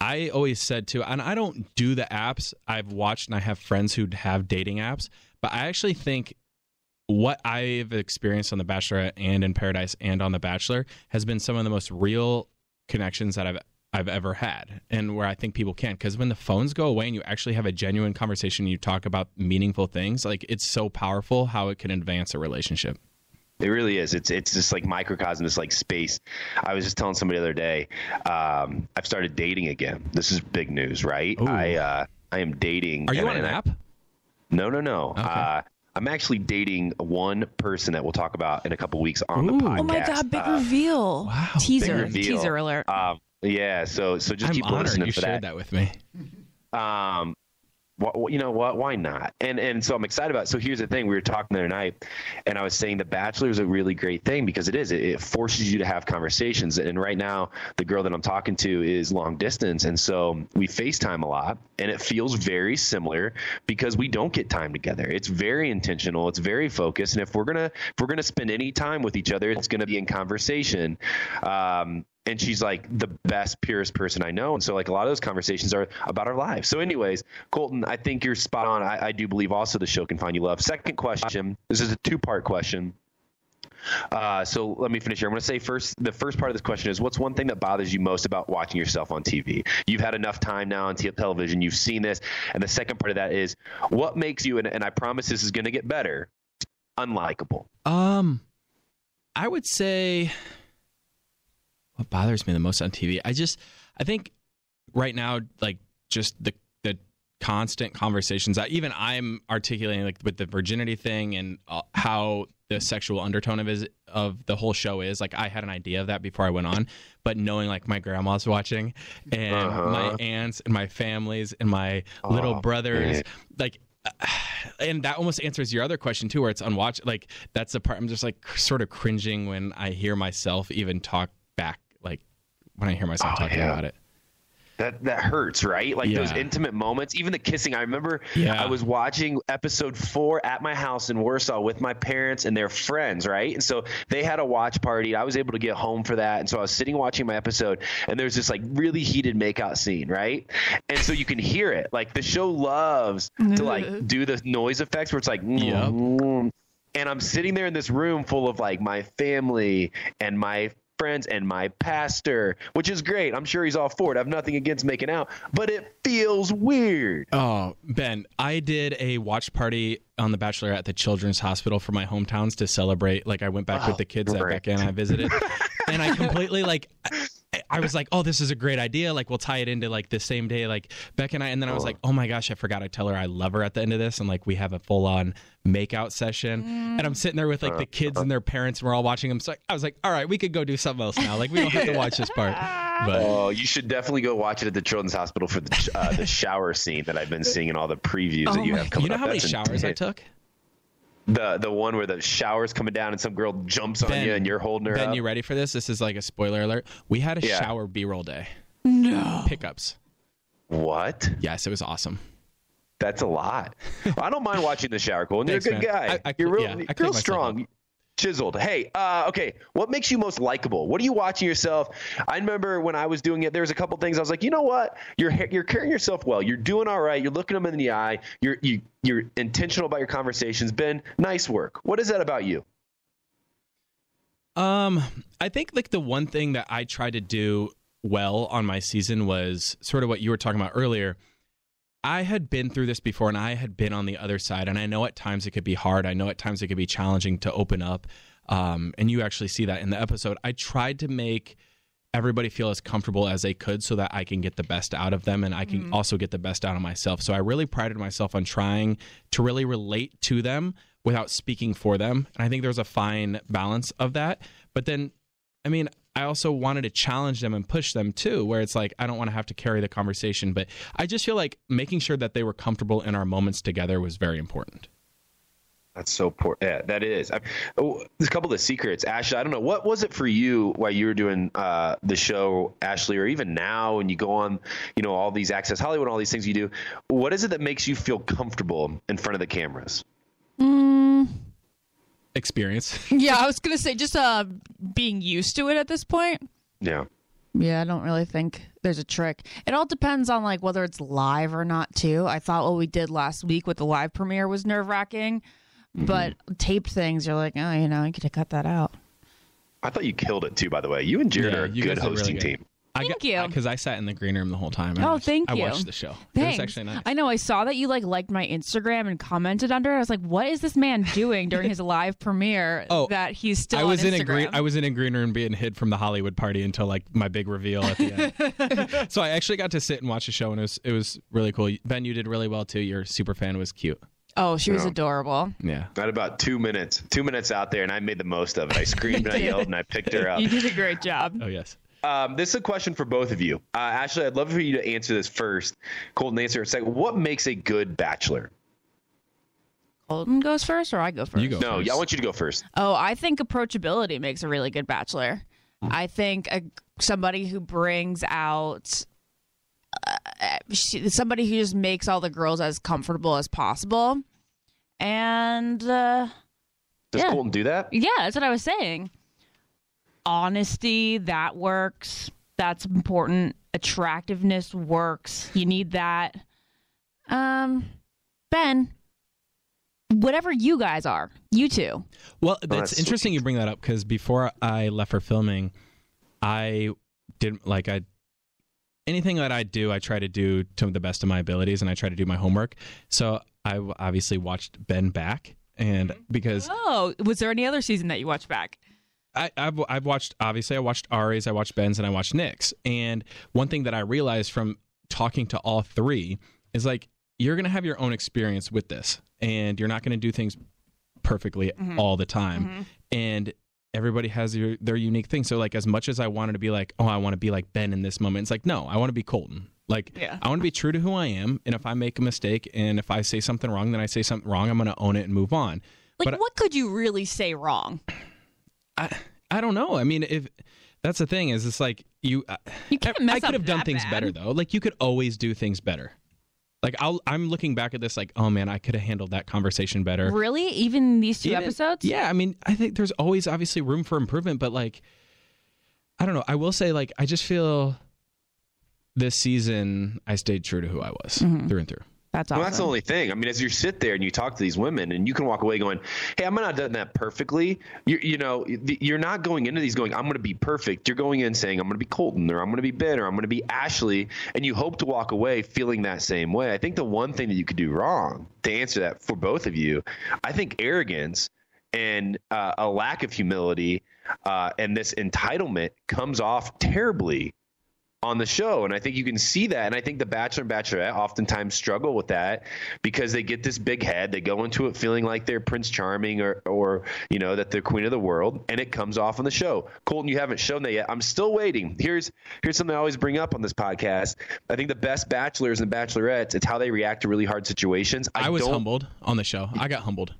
I always said too, and I don't do the apps. I've watched and I have friends who have dating apps, but I actually think what I've experienced on The Bachelorette and in Paradise and on The Bachelor has been some of the most real connections that I've I've ever had, and where I think people can. Because when the phones go away and you actually have a genuine conversation, and you talk about meaningful things. Like it's so powerful how it can advance a relationship. It really is. It's it's just like microcosm, this like space. I was just telling somebody the other day. Um, I've started dating again. This is big news, right? I uh, I am dating. Are you on an app? No, no, no. Uh, I'm actually dating one person that we'll talk about in a couple weeks on the podcast. Oh my god! Big Uh, reveal. Wow. Teaser. reveal. Teaser alert. Um, yeah, so so just I'm keep honored listening you for shared that. that with me. Um, you know what? Why not? And and so I'm excited about. It. So here's the thing: we were talking the other night, and I was saying the Bachelor is a really great thing because it is. It, it forces you to have conversations. And right now, the girl that I'm talking to is long distance, and so we FaceTime a lot, and it feels very similar because we don't get time together. It's very intentional. It's very focused, and if we're gonna if we're gonna spend any time with each other, it's gonna be in conversation. Um, and she's like the best purest person i know and so like a lot of those conversations are about our lives so anyways colton i think you're spot on i, I do believe also the show can find you love second question this is a two part question uh, so let me finish here. I'm going to say first, the first part of this question is what's one thing that bothers you most about watching yourself on TV? You've had enough time now on television. You've seen this. And the second part of that is what makes you, and, and I promise this is going to get better, unlikable. Um, I would say what bothers me the most on TV. I just, I think right now, like just the the constant conversations that even I'm articulating, like with the virginity thing and uh, how the sexual undertone of is of the whole show is. Like I had an idea of that before I went on, but knowing like my grandma's watching and Uh-huh. my aunts and my families and my little Oh, brothers, man. like and that almost answers your other question too where it's unwatched. like that's the part i'm just like sort of cringing when i hear myself even talk when i hear myself Oh, talking yeah. about it That that hurts, right? Like those intimate moments, even the kissing. I remember Yeah. I was watching episode four at my house in Warsaw with my parents and their friends, right? And so they had a watch party. I was able to get home for that, and so I was sitting watching my episode, and there's this like really heated makeout scene, right? And so you can hear it. Like the show loves to like do the noise effects where it's like. Yep. "Mm." and I'm sitting there in this room full of like my family and my friends and my pastor, which is great. I'm sure he's all for it. I have nothing against making out, but it feels weird. Oh, Ben, I did a watch party on The Bachelor at the Children's Hospital for my hometowns to celebrate. Like, I went back with oh, the kids that great. Becca and I visited, and I completely like. I- I was like, oh, this is a great idea. Like, we'll tie it into like the same day, like Beck and I. And then I was like, oh my gosh, I forgot I tell her I love her at the end of this. And like, we have a full on makeout session. And I'm sitting there with like the kids and their parents, and we're all watching them. So I was like, all right, we could go do something else now. Like, we don't have to watch this part. But Oh, you should definitely go watch it at the Children's Hospital for the uh, the shower scene that I've been seeing in all the previews Oh that you my- have coming you know up. how many That's showers I took? The the one where the shower's coming down and some girl jumps on you and you're holding her Ben, up. you ready for this? This is like a spoiler alert. We had a Yeah. shower B roll day. No. Pickups. What? Yes, it was awesome. That's a lot. I don't mind watching the shower, Colton. You're a good man. guy. I- I you're cl- real, yeah, you're cleaned real myself strong. Chiseled. Hey, uh, okay. What makes you most likable? What are you watching yourself? I remember when I was doing it, there was a couple things I was like, you know what? You're you're carrying yourself well. You're doing all right. You're looking them in the eye. You're you you're intentional about your conversations. Ben, nice work. What is that about you? Um, I think like the one thing that I tried to do well on my season was sort of what you were talking about earlier. I had been through this before and I had been on the other side and I know at times it could be hard. I know at times it could be challenging to open up. Um, and you actually see that in the episode. I tried to make everybody feel as comfortable as they could so that I can get the best out of them and I can also get the best out of myself. So I really prided myself on trying to really relate to them without speaking for them. And I think there's a fine balance of that. But then, I mean, I also wanted to challenge them and push them too, where it's like, I don't want to have to carry the conversation. But I just feel like making sure that they were comfortable in our moments together was very important. That's so poor. Yeah, that is. I, oh, there's a couple of secrets. Ashley, I don't know. What was it for you while you were doing uh, the show, Ashley, or even now when you go on, you know, all these Access Hollywood, all these things you do? What is it that makes you feel comfortable in front of the cameras? Mm, Experience. yeah, I was gonna say just uh being used to it at this point. Yeah. Yeah, I don't really think there's a trick. It all depends on like whether it's live or not too. I thought what we did last week with the live premiere was nerve wracking, but taped things you're like, oh, you know, you could have cut that out. I thought you killed it too, by the way. You and Jared Yeah, are a good guys did really hosting good. team. I Thank got, you. Because I sat in the green room the whole time. and I Oh, was- thank I watched the show. Thanks. It was actually nice. I know. I saw that you like liked my Instagram and commented under it. I was like, what is this man doing during his live premiere? Oh, that he's still. I was on in a green. I was in a green room being hid from the Hollywood party until like my big reveal at the end. so I actually got to sit and watch the show, and it was it was really cool. Ben, you did really well too. Your super fan was cute. Oh, she was Yeah. adorable. Yeah. Got about two minutes, two minutes out there, and I made the most of it. I screamed and I yelled and I picked her up. You did a great job. Oh yes. Um, this is a question for both of you. Uh, Ashley, I'd love for you to answer this first. Colton, answer it second. What makes a good bachelor? Colton goes first, or I go first. You go. No, first. I want you to go first. Oh, I think approachability makes a really good bachelor. I think a, somebody who brings out uh, she- somebody who just makes all the girls as comfortable as possible. And uh, Does Yeah. Colton do that? yeah, that's what I was saying. Honesty, that works. That's important. Attractiveness works. You need that. Um, Ben, whatever you guys are, you two. Well, that's it's interesting you bring that up because before I left for filming, I didn't like I anything that I do, I try to do to the best of my abilities, and I try to do my homework. So I obviously watched Ben back, and because Oh, was there any other season that you watched back? I, I've I've watched obviously I watched Arie's, I watched Ben's, and I watched Nick's. And one thing that I realized from talking to all three is like you're gonna have your own experience with this, and you're not gonna do things perfectly mm-hmm. all the time. Mm-hmm. And everybody has your, their unique thing. So like as much as I wanted to be like, oh, I want to be like Ben in this moment, it's like no, I want to be Colton. Like Yeah. I want to be true to who I am, and if I make a mistake and if I say something wrong, then I say something wrong. I'm gonna own it and move on. Like, But- what could you really say wrong? I I don't know. I mean, if that's the thing is, it's like you. uh, You can't I- mess I could up have done things bad. better though. Like you could always do things better. Like I'll, I'm looking back at this like, oh man, I could have handled that conversation better. Really? Even these two Even- episodes? Yeah, I mean, I think there's always obviously room for improvement, but like, I don't know. I will say, like, I just feel this season I stayed true to who I was Mm-hmm. through and through. That's Well, that's the only thing. I mean, as you sit there and you talk to these women, and you can walk away going, "Hey, I'm not done that perfectly." You, you know, you're not going into these going, "I'm going to be perfect." You're going in saying, "I'm going to be Colton," or "I'm going to be Ben," or "I'm going to be Ashley," and you hope to walk away feeling that same way. I think the one thing that you could do wrong to answer that for both of you, I think arrogance and uh, a lack of humility uh, and this entitlement comes off terribly on the show. And I think you can see that. And I think the Bachelor and Bachelorette oftentimes struggle with that because they get this big head. They go into it feeling like they're Prince Charming or, or you know, that they're queen of the world. And it comes off on the show. Colton, you haven't shown that yet. I'm still waiting. Here's here's something I always bring up on this podcast. I think the best bachelors and bachelorettes, it's how they react to really hard situations. I, was humbled on the show. I got humbled.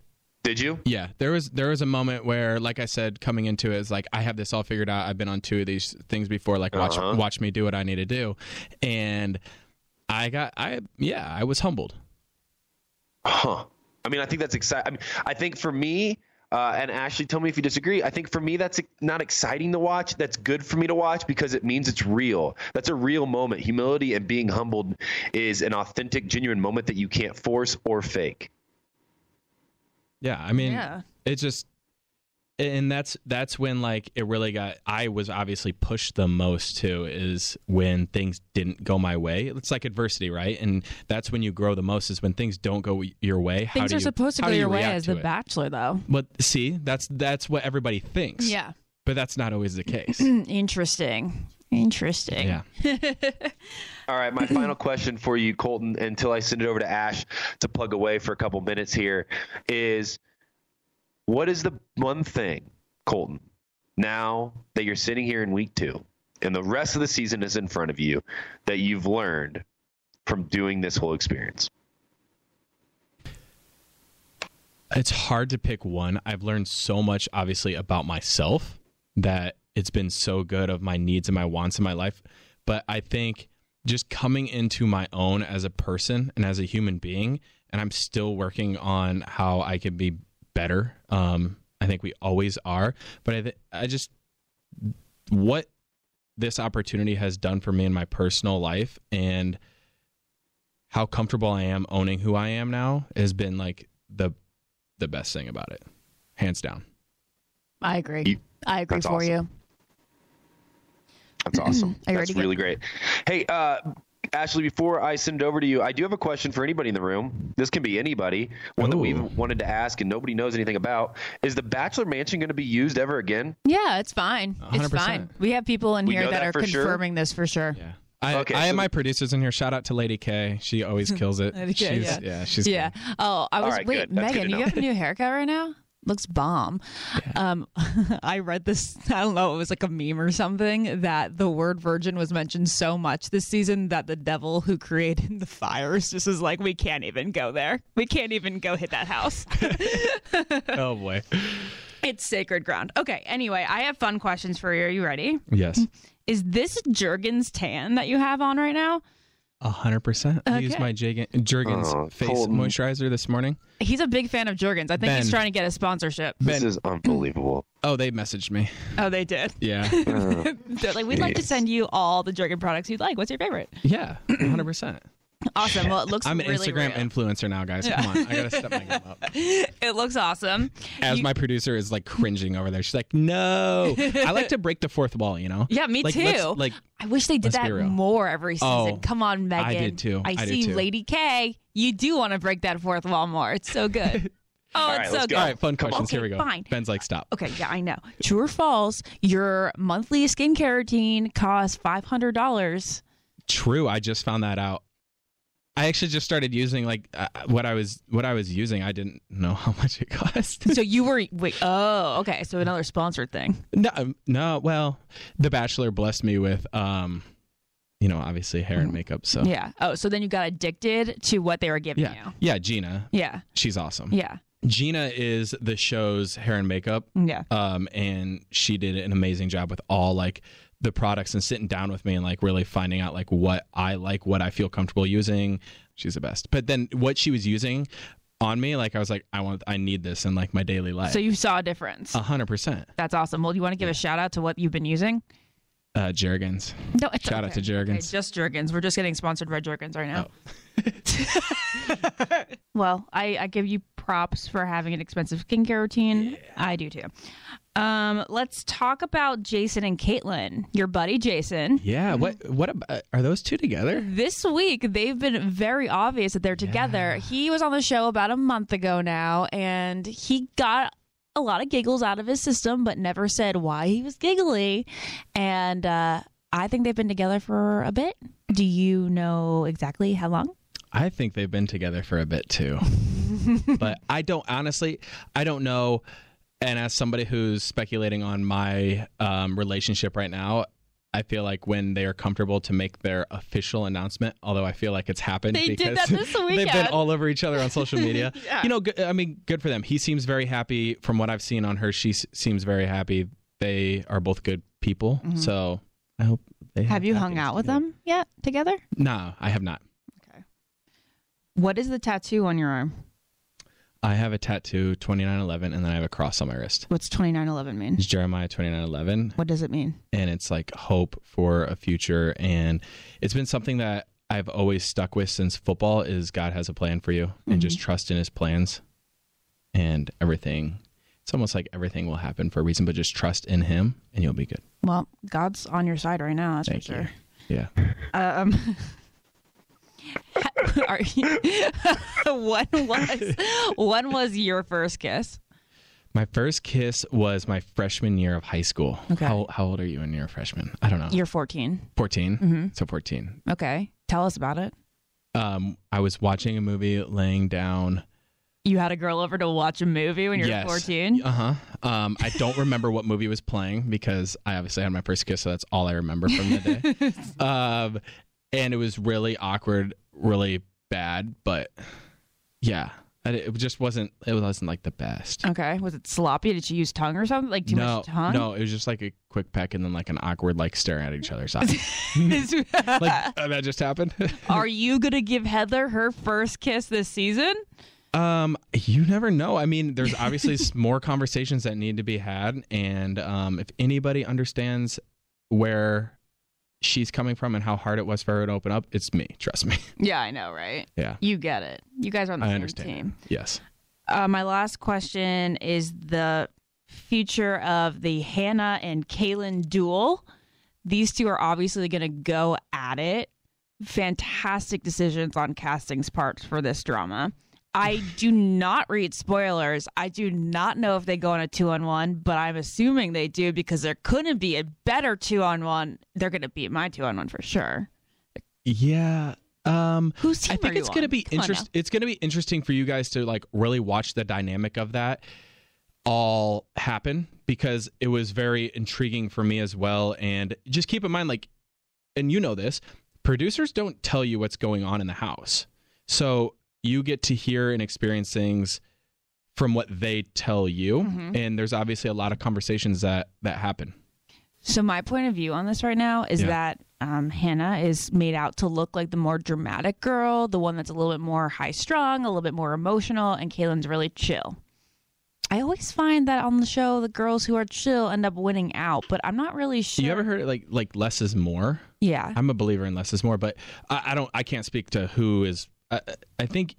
Did you? Yeah, there was there was a moment where, like I said, coming into it is like I have this all figured out. I've been on two of these things before. Like watch Uh-huh. watch me do what I need to do, and I got I yeah I was humbled. Huh. I mean, I think that's exciting. I mean, I think for me, uh, and Ashley, tell me if you disagree. I think for me, that's not exciting to watch. That's good for me to watch because it means it's real. That's a real moment. Humility and being humbled is an authentic, genuine moment that you can't force or fake. Yeah, I mean, Yeah. it just and that's that's when like it really got I was obviously pushed the most too is when things didn't go my way. It's like adversity, right? And that's when you grow the most is when things don't go your way. How Things are you- supposed to go do you your way as the it? Bachelor, though. But see, that's that's what everybody thinks. Yeah. But that's not always the case. Interesting. Interesting. Yeah. All right, my final question for you, Colton, until I send it over to Ash to plug away for a couple minutes here, is what is the one thing, Colton, now that you're sitting here in week two and the rest of the season is in front of you, that you've learned from doing this whole experience? It's hard to pick one. I've learned so much, obviously, about myself that it's been so good of my needs and my wants in my life. But I think just coming into my own as a person and as a human being, and I'm still working on how I can be better. Um, I think we always are. But I, th- I just, what this opportunity has done for me in my personal life and how comfortable I am owning who I am now has been like the the best thing about it, hands down. I agree. I agree that's for awesome. you. That's awesome. Are That's ready to get- really great. Hey, uh, Ashley, before I send it over to you, I do have a question for anybody in the room. This can be anybody. One that we've wanted to ask and nobody knows anything about. Is the Bachelor Mansion going to be used ever again? Yeah, it's fine. It's 100%. fine. We have people in We here that, that are for sure? confirming this for sure. Yeah. I, Okay, I have my producers in here. Shout out to Lady K. She always kills it. Lady K, she's, yeah. yeah. she's yeah. Oh, I was right, wait, good. Megan, you have a new haircut right now? Looks bomb. Um, I read this. I don't know. It was like a meme or something that the word virgin was mentioned so much this season that the devil who created the fires just is like, we can't even go there. We can't even go hit that house. oh boy. it's sacred ground. Okay. Anyway, I have fun questions for you. Are you ready? Yes. Is this Jergens tan that you have on right now? A hundred percent. I used my Jagan, Jergens Oh, face Colton. moisurizer this morning. He's a big fan of Jergens. I think he's trying to get a sponsorship. This Ben- is unbelievable. Oh, they messaged me. Oh, they did. Yeah. They're like, we'd like to send you all the Jergen products you'd like. What's your favorite? yeah. hundred percent. Awesome. Well, it looks I'm an really Instagram real. influencer now, guys. Come on. I gotta step my game up. It looks awesome. As You- my producer is like cringing over there. She's like, no. I like to break the fourth wall, you know? Yeah, me Like, too. like I wish they did that more every season. Oh, Come on, Megan. I did too. I, I did see too. Lady K. You do want to break that fourth wall more. It's so good. Oh, All it's right, so good. go. All right, fun questions. Okay, Here we go. fine. Ben's like, stop. Okay, yeah, I know. True or false? Your monthly skincare routine costs five hundred dollars. True. I just found that out. I actually just started using like uh, what I was what I was using. I didn't know how much it cost. so you were wait. Oh, okay. So another sponsored thing. no, um, no. Well, The Bachelor blessed me with, um, you know, obviously hair and makeup. So Yeah. Oh, so then you got addicted to what they were giving yeah, you. yeah. Gina, Yeah. she's awesome. Yeah. Gina is the show's hair and makeup. Yeah. Um, and she did an amazing job with all like the products and sitting down with me and like really finding out like what I like, what I feel comfortable using. She's the best. But then what she was using on me, like I was like, I want, I need this in like my daily life. So you saw a difference. A hundred percent. That's awesome. Well, do you want to give a shout out to what you've been using? Uh, Jergens. No, it's Shout out to Jergens. Okay, just Jergens. We're just getting sponsored by Jergens right now. Oh. well, I, I give you props for having an expensive skincare routine. I do too. Um, let's talk about Jason and Kaitlyn, your buddy Jason. Yeah. What? What about? Are those two together? This week, they've been very obvious that they're together. He was on the show about a month ago now, and he got a lot of giggles out of his system, but never said why he was giggly. And uh, I think they've been together for a bit. Do you know exactly how long? I think they've been together for a bit too. but I don't honestly, I don't know. And as somebody who's speculating on my um, relationship right now, I feel like when they are comfortable to make their official announcement, although I feel like it's happened They did because that this they've been all over each other on social media. Yeah. You know, I mean, good for them. He seems very happy from what I've seen on her. She s- seems very happy. They are both good people. Mhm. So I hope they Have have you hung happiness out with together. them yet together? No, I have not. Okay. What is the tattoo on your arm? I have a tattoo 2911 and then I have a cross on my wrist. What's 2911 mean? It's Jeremiah 2911 What does it mean? and it's like hope for a future and it's been something that I've always stuck with since football is God has a plan for you and just trust in his plans and everything it's almost like everything will happen for a reason but just trust in him and you'll be good. Well, God's on your side right now. That's Thank for you. sure. Yeah. Um, when was when was your first kiss? My first kiss was my freshman year of high school. Okay. How, how old are you when you're a freshman? I don't know. You're 14. 14. Mhm. So 14. Okay, tell us about it. Um, I was watching a movie, laying down. You had a girl over to watch a movie when you were Yes. 14. Uh huh. Um, I don't remember what movie was playing because I obviously had my first kiss, so that's all I remember from the day. um, and it was really awkward, really bad, but yeah, it just wasn't. It wasn't like the best. Okay, was it sloppy? Did she use tongue or something? Like too no, much tongue? no, it was just like a quick peck and then like an awkward like staring at each other's eyes. like uh, that just happened. Are you gonna give Heather her first kiss this season? Um, you never know. I mean, there's obviously more conversations that need to be had, and um, if anybody understands where she's coming from and how hard it was for her to open up, it's me. Trust me. Yeah, I know, right? Yeah, You get it. You guys are on the I same understand. team. Yes. Uh, my last question is the future of the Hannah and Caelynn duel. These two are obviously going to go at it. Fantastic decisions on casting's parts for this drama. I do not read spoilers. I do not know if they go on a two on one, but I'm assuming they do because there couldn't be a better two on one. They're going to beat my two on one for sure. Yeah. Um, Whose team I think it's going to be interesting. It's going to be interesting for you guys to like really watch the dynamic of that all happen because it was very intriguing for me as well. And just keep in mind, like, and you know this, producers don't tell you what's going on in the house, so you get to hear and experience things from what they tell you. Mhm. And there's obviously a lot of conversations that that happen. So my point of view on this right now is Yeah. that um, Hannah is made out to look like the more dramatic girl, the one that's a little bit more high strung, a little bit more emotional, and Caelynn's really chill. I always find that on the show, the girls who are chill end up winning out, but I'm not really sure. You ever heard it like like less is more? Yeah. I'm a believer in less is more, but I, I don't. I can't speak to who is. I, I think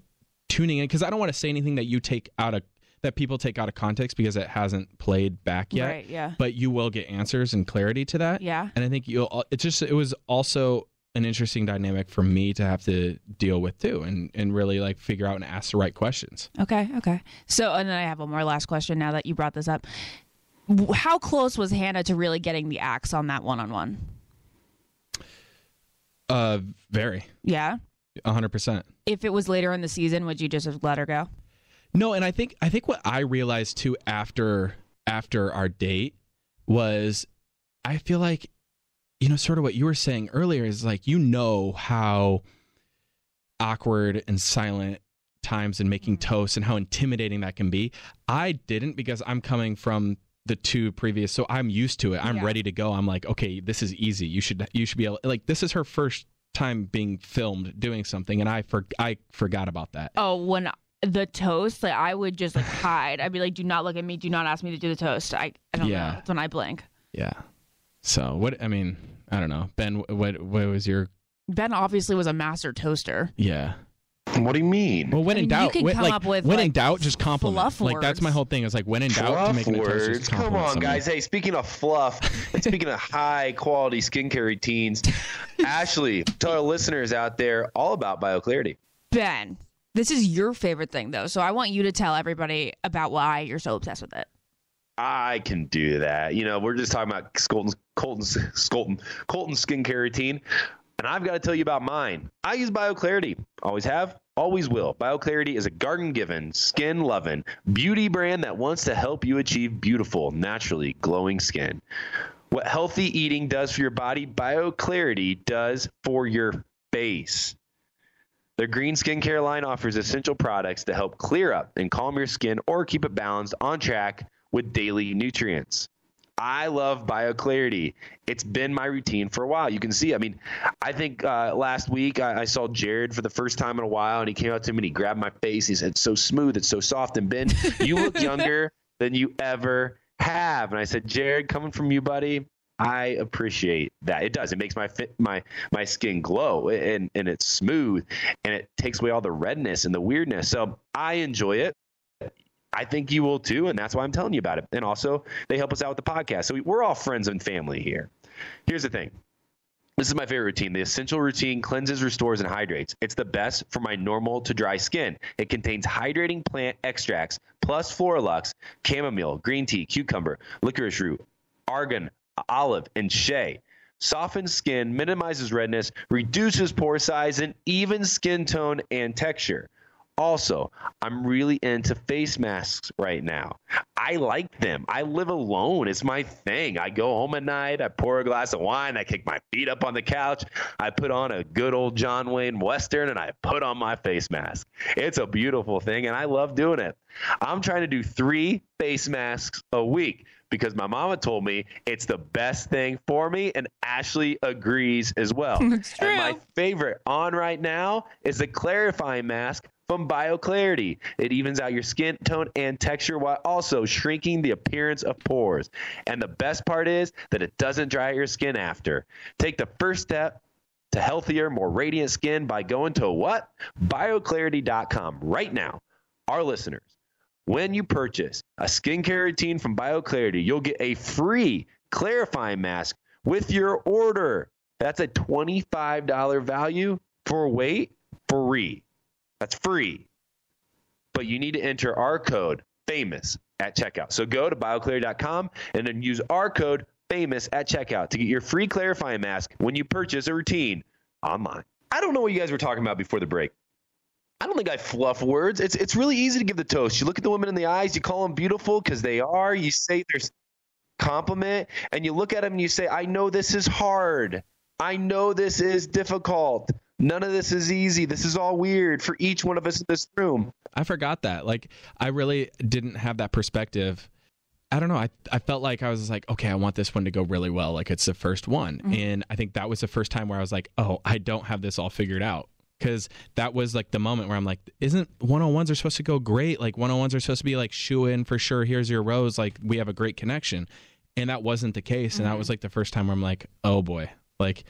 tuning in because I don't want to say anything that you take out of that people take out of context because it hasn't played back yet. Right, yeah. But you will get answers and clarity to that. Yeah. And I think you'll. It just it was also an interesting dynamic for me to have to deal with too, and and really like figure out and ask the right questions. Okay, okay. So, and then I have one more last question now that you brought this up. How close was Hannah to really getting the axe on that one on one? Uh, very. Yeah. Hundred percent. If it was later in the season, would you just have let her go? No, and I think I think what I realized too after after our date was I feel like you know sort of what you were saying earlier is like you know how awkward and silent times and making mm-hmm. toast and how intimidating that can be. I didn't because I'm coming from the two previous so I'm used to it. I'm Yeah. ready to go. I'm like, okay, this is easy. You should you should be able like this is her first time being filmed doing something and I for I forgot about that. Oh, when the toast, like I would just like hide. I'd be like, "Do not look at me. Do not ask me to do the toast." I, I don't Yeah. know. That's when I blink. Yeah. So what? I mean, I don't know, Ben. What? What was your? Ben obviously was a master toaster. Yeah. What do you mean? Well, when I in mean, you doubt, can when, come like, up with, when in doubt, just compliment. fluff Like that's my whole thing. Is like when in doubt, to Fluff making a toast, words. just Come on, somebody. guys. Hey, speaking of fluff, and speaking of high quality skincare routines, Ashley, tell our listeners out there all about BioClarity. Ben, this is your favorite thing though, so I want you to tell everybody about why you're so obsessed with it. I can do that. You know, we're just talking about Colton's Colton's Colton Colton skincare routine, and I've got to tell you about mine. I use BioClarity. Always have, always will. BioClarity is a garden-given, skin-loving beauty brand that wants to help you achieve beautiful, naturally glowing skin. What healthy eating does for your body, BioClarity does for your face. Their green skincare line offers essential products to help clear up and calm your skin or keep it balanced on track with daily nutrients. I love BioClarity. It's been my routine for a while. You can see, I mean, I think uh, last week I, I, saw Jared for the first time in a while, and he came up to me and he grabbed my face. He said, It's so smooth, it's so soft. And Ben, you look younger than you ever have. And I said, Jared, coming from you, buddy, I appreciate that. It does. It makes my fit, my my skin glow and and it's smooth and it takes away all the redness and the weirdness. So I enjoy it. I think you will too, and that's why I'm telling you about it. And also, they help us out with the podcast. So we're all friends and family here. Here's the thing. This is my favorite routine. The essential routine cleanses, restores, and hydrates. It's the best for my normal to dry skin. It contains hydrating plant extracts plus Floralux, chamomile, green tea, cucumber, licorice root, argan, olive, and shea. Softens skin, minimizes redness, reduces pore size, and even skin tone and texture. Also, I'm really into face masks right now. I like them. I live alone. It's my thing. I go home at night, I pour a glass of wine, I kick my feet up on the couch, I put on a good old John Wayne Western, and I put on my face mask. It's a beautiful thing, and I love doing it. I'm trying to do three face masks a week because my mama told me it's the best thing for me, and Ashley agrees as well. And my favorite on right now is the clarifying mask from BioClarity. It evens out your skin tone and texture while also shrinking the appearance of pores. And the best part is that it doesn't dry out your skin after. Take the first step to healthier, more radiant skin by going to what? BioClarity.com right now. Our listeners, when you purchase a skincare routine from BioClarity, you'll get a free clarifying mask with your order. That's a $25 value for weight free. That's free. But you need to enter our code famous at checkout. So go to bioclear.com and then use our code famous at checkout to get your free clarifying mask when you purchase a routine online. I don't know what you guys were talking about before the break. I don't think I fluff words. It's it's really easy to give the toast. You look at the women in the eyes, you call them beautiful because they are. You say there's compliment, and you look at them and you say, "I know this is hard. I know this is difficult. None of this is easy. This is all weird for each one of us in this room." I forgot that. Like I really didn't have that perspective. I don't know. I I felt like I was like, okay, I want this one to go really well. Like it's the first one, Mm-hmm. and I think that was the first time where I was like, oh, I don't have this all figured out. Because that was like the moment where I'm like, isn't one on ones are supposed to go great? Like one on ones are supposed to be like shoe in for sure. Here's your rose. Like we have a great connection, and that wasn't the case. And that Mm-hmm. was like the first time where I'm like, oh boy, like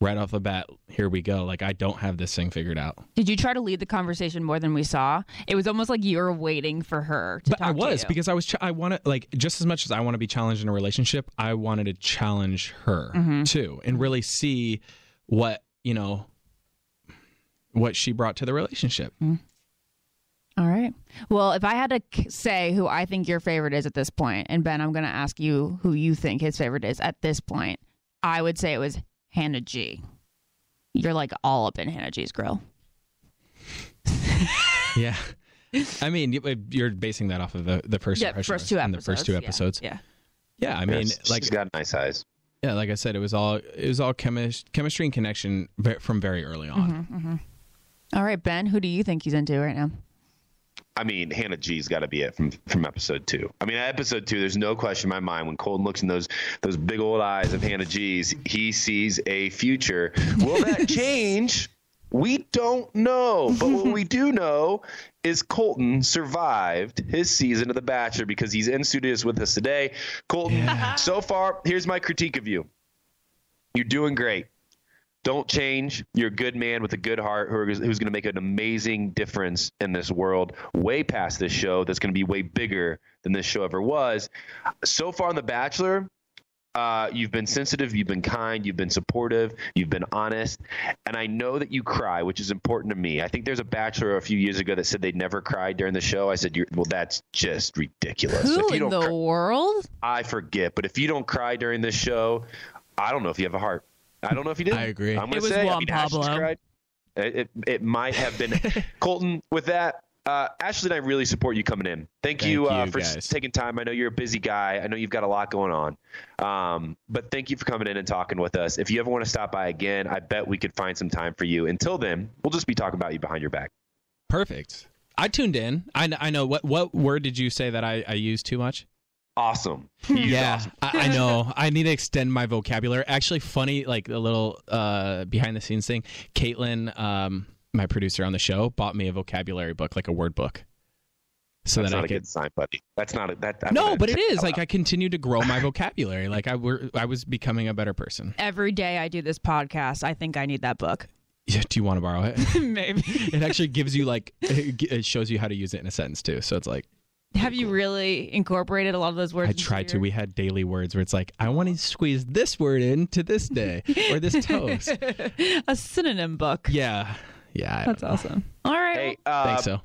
right off the bat, here we go. Like I don't have this thing figured out. Did you try to lead the conversation more than we saw? It was almost like you were waiting for her to but I was because I was ch- I want to like just as much as I want to be challenged in a relationship, I wanted to challenge her Mm-hmm. too and really see what you know what she brought to the relationship. All right. Well, if I had to say who I think your favorite is at this point, and Ben, I'm going to ask you who you think his favorite is at this point, I would say it was Hannah G. You're like all up in Hannah G's grill. Yeah. I mean, you- you're basing that off of the, the first Yeah, impression first two episodes. the first two yeah, episodes. Yeah. Yeah, I mean, Yes, like she's got nice eyes. yeah, like I said, it was all it was all chemis- chemistry and connection from very early on. Mm-hmm. All right, Ben, who do you think he's into right now? I mean, Hannah G's got to be it from from episode two. I mean, episode two, there's no question in my mind when Colton looks in those those big old eyes of Hannah G's, he sees a future. Will that change? We don't know, but what we do know is Colton survived his season of The Bachelor because he's in studios with us today. Colton, so far, here's my critique of you. You're doing great. Don't change. You're a good man with a good heart who are, who's going to make an amazing difference in this world, way past this show that's going to be way bigger than this show ever was. So far on The Bachelor, Uh, you've been sensitive, you've been kind, you've been supportive, you've been honest, and I know that you cry, which is important to me. I think there's a bachelor a few years ago that said they'd never cried during the show. I said, You're, "Well, that's just ridiculous." Who If you in the cry- world? I forget, but if you don't cry during this show, I don't know if you have a heart. I don't know if you did. I agree. I'm gonna It was say, I Juan mean, Pablo. cried. It, it, it might have been Colton. With that, uh, Ashley and I really support you coming in. Thank, you, uh, you, for guys. taking time. I know you're a busy guy. I know you've got a lot going on. Um, but thank you for coming in and talking with us. If you ever want to stop by again, I bet we could find some time for you. Until then, we'll just be talking about you behind your back. Perfect. I tuned in. I, I know what what word did you say that I, I used too much? Awesome. You used yeah, awesome. I, I know. I need to extend my vocabulary. Actually, funny, like a little uh, behind the scenes thing. Caitlin, um, my producer on the show, bought me a vocabulary book, like a word book, so That's that not I a could. good sign, buddy. That's not a that. I'm No, but it is. say is out like. I continue to grow my vocabulary. Like I were, I was becoming a better person. Every day I do this podcast, I think I need that book. Yeah, do you want to borrow it? Maybe. it actually gives you like it it shows you how to use it in a sentence too. So it's like Have you really incorporated a lot of those words? I into tried to. We had daily words where it's like I want to squeeze this word into this day or this toast. a synonym book. Yeah, yeah. I That's awesome. All right. Hey, uh, Think so.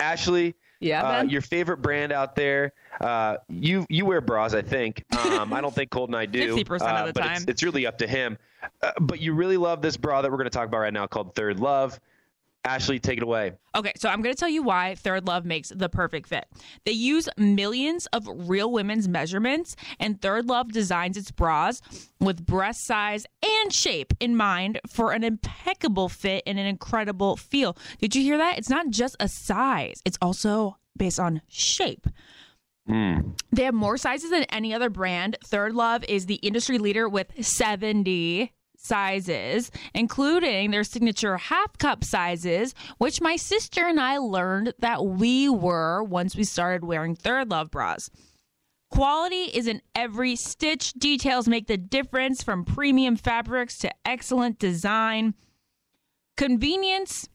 Ashley. Yeah, uh, your favorite brand out there. Uh, you you wear bras, I think. Um, I don't think Colton I do. 50% of uh, the but time. It's, it's really up to him. Uh, but you really love this bra that we're going to talk about right now called Third Love. Ashley, take it away. Okay, so I'm going to tell you why Third Love makes the perfect fit. They use millions of real women's measurements, and Third Love designs its bras with breast size and shape in mind for an impeccable fit and an incredible feel. Did you hear that? It's not just a size, it's also based on shape. Hmm. They have more sizes than any other brand. Third Love is the industry leader with 70 sizes, including their signature half cup sizes, which my sister and I learned that we were once we started wearing Third Love bras. Quality is in every stitch. Details make the difference from premium fabrics to excellent design. Convenience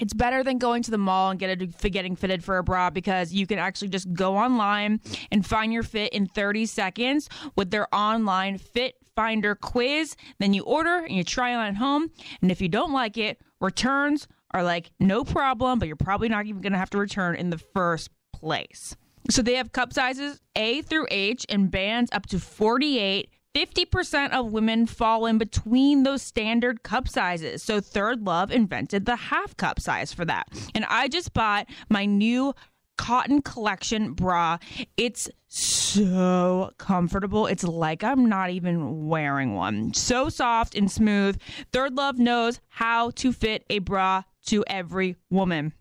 it's better than going to the mall and get a, getting fitted for a bra because you can actually just go online and find your fit in 30 seconds with their online fit finder quiz. Then you order and you try it on at home. And if you don't like it, returns are like no problem, but you're probably not even going to have to return in the first place. So they have cup sizes A through H and bands up to 48. 50% of women fall in between those standard cup sizes. So Third Love invented the half cup size for that. And I just bought my new cotton collection bra. It's so comfortable. It's like I'm not even wearing one. So soft and smooth. Third Love knows how to fit a bra to every woman.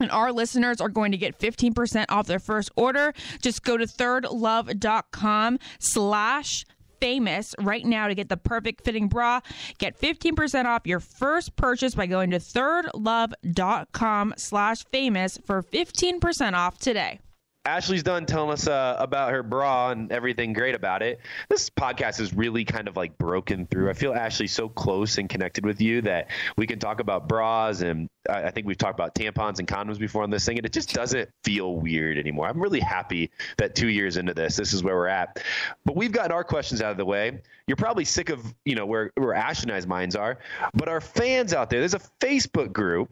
And our listeners are going to get 15% off their first order. Just go to thirdlove.com slash famous right now to get the perfect fitting bra. Get 15% off your first purchase by going to thirdlove.com slash famous for 15% off today. Ashley's done telling us uh, about her bra and everything great about it. This podcast is really kind of like broken through. I feel Ashley so close and connected with you that we can talk about bras and I I think we've talked about tampons and condoms before on this thing, and it just doesn't feel weird anymore. I'm really happy that two years into this, this is where we're at. But we've gotten our questions out of the way. You're probably sick of you know where where Ashley and I's minds are, but our fans out there, there's a Facebook group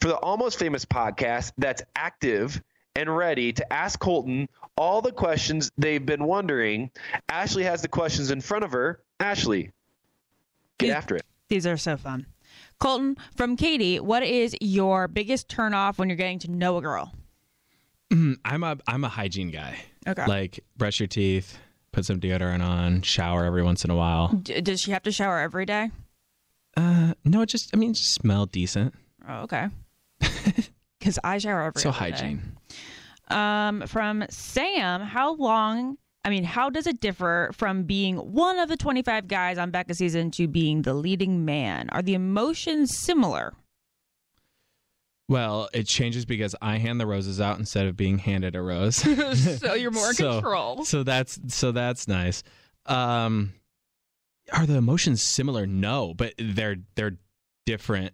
for the Almost Famous podcast that's active and ready to ask Colton all the questions they've been wondering. Ashley has the questions in front of her. Ashley, get after it. These are so fun. Colton, from Katie, what is your biggest turnoff when you're getting to know a girl? Mm, I'm a I'm a hygiene guy. Okay. Like brush your teeth, put some deodorant on, shower every once in a while. D- does she have to shower every day? Uh, no, just I mean, just smell decent. Oh, okay. Because I shower every So other day. hygiene. Um, from Sam, how long? I mean, how does it differ from being one of the 25 guys on Becca season to being the leading man? Are the emotions similar? Well, it changes because I hand the roses out instead of being handed a rose. so you're more in So- control. So that's so that's nice. Um, are the emotions similar? No, but they're they're different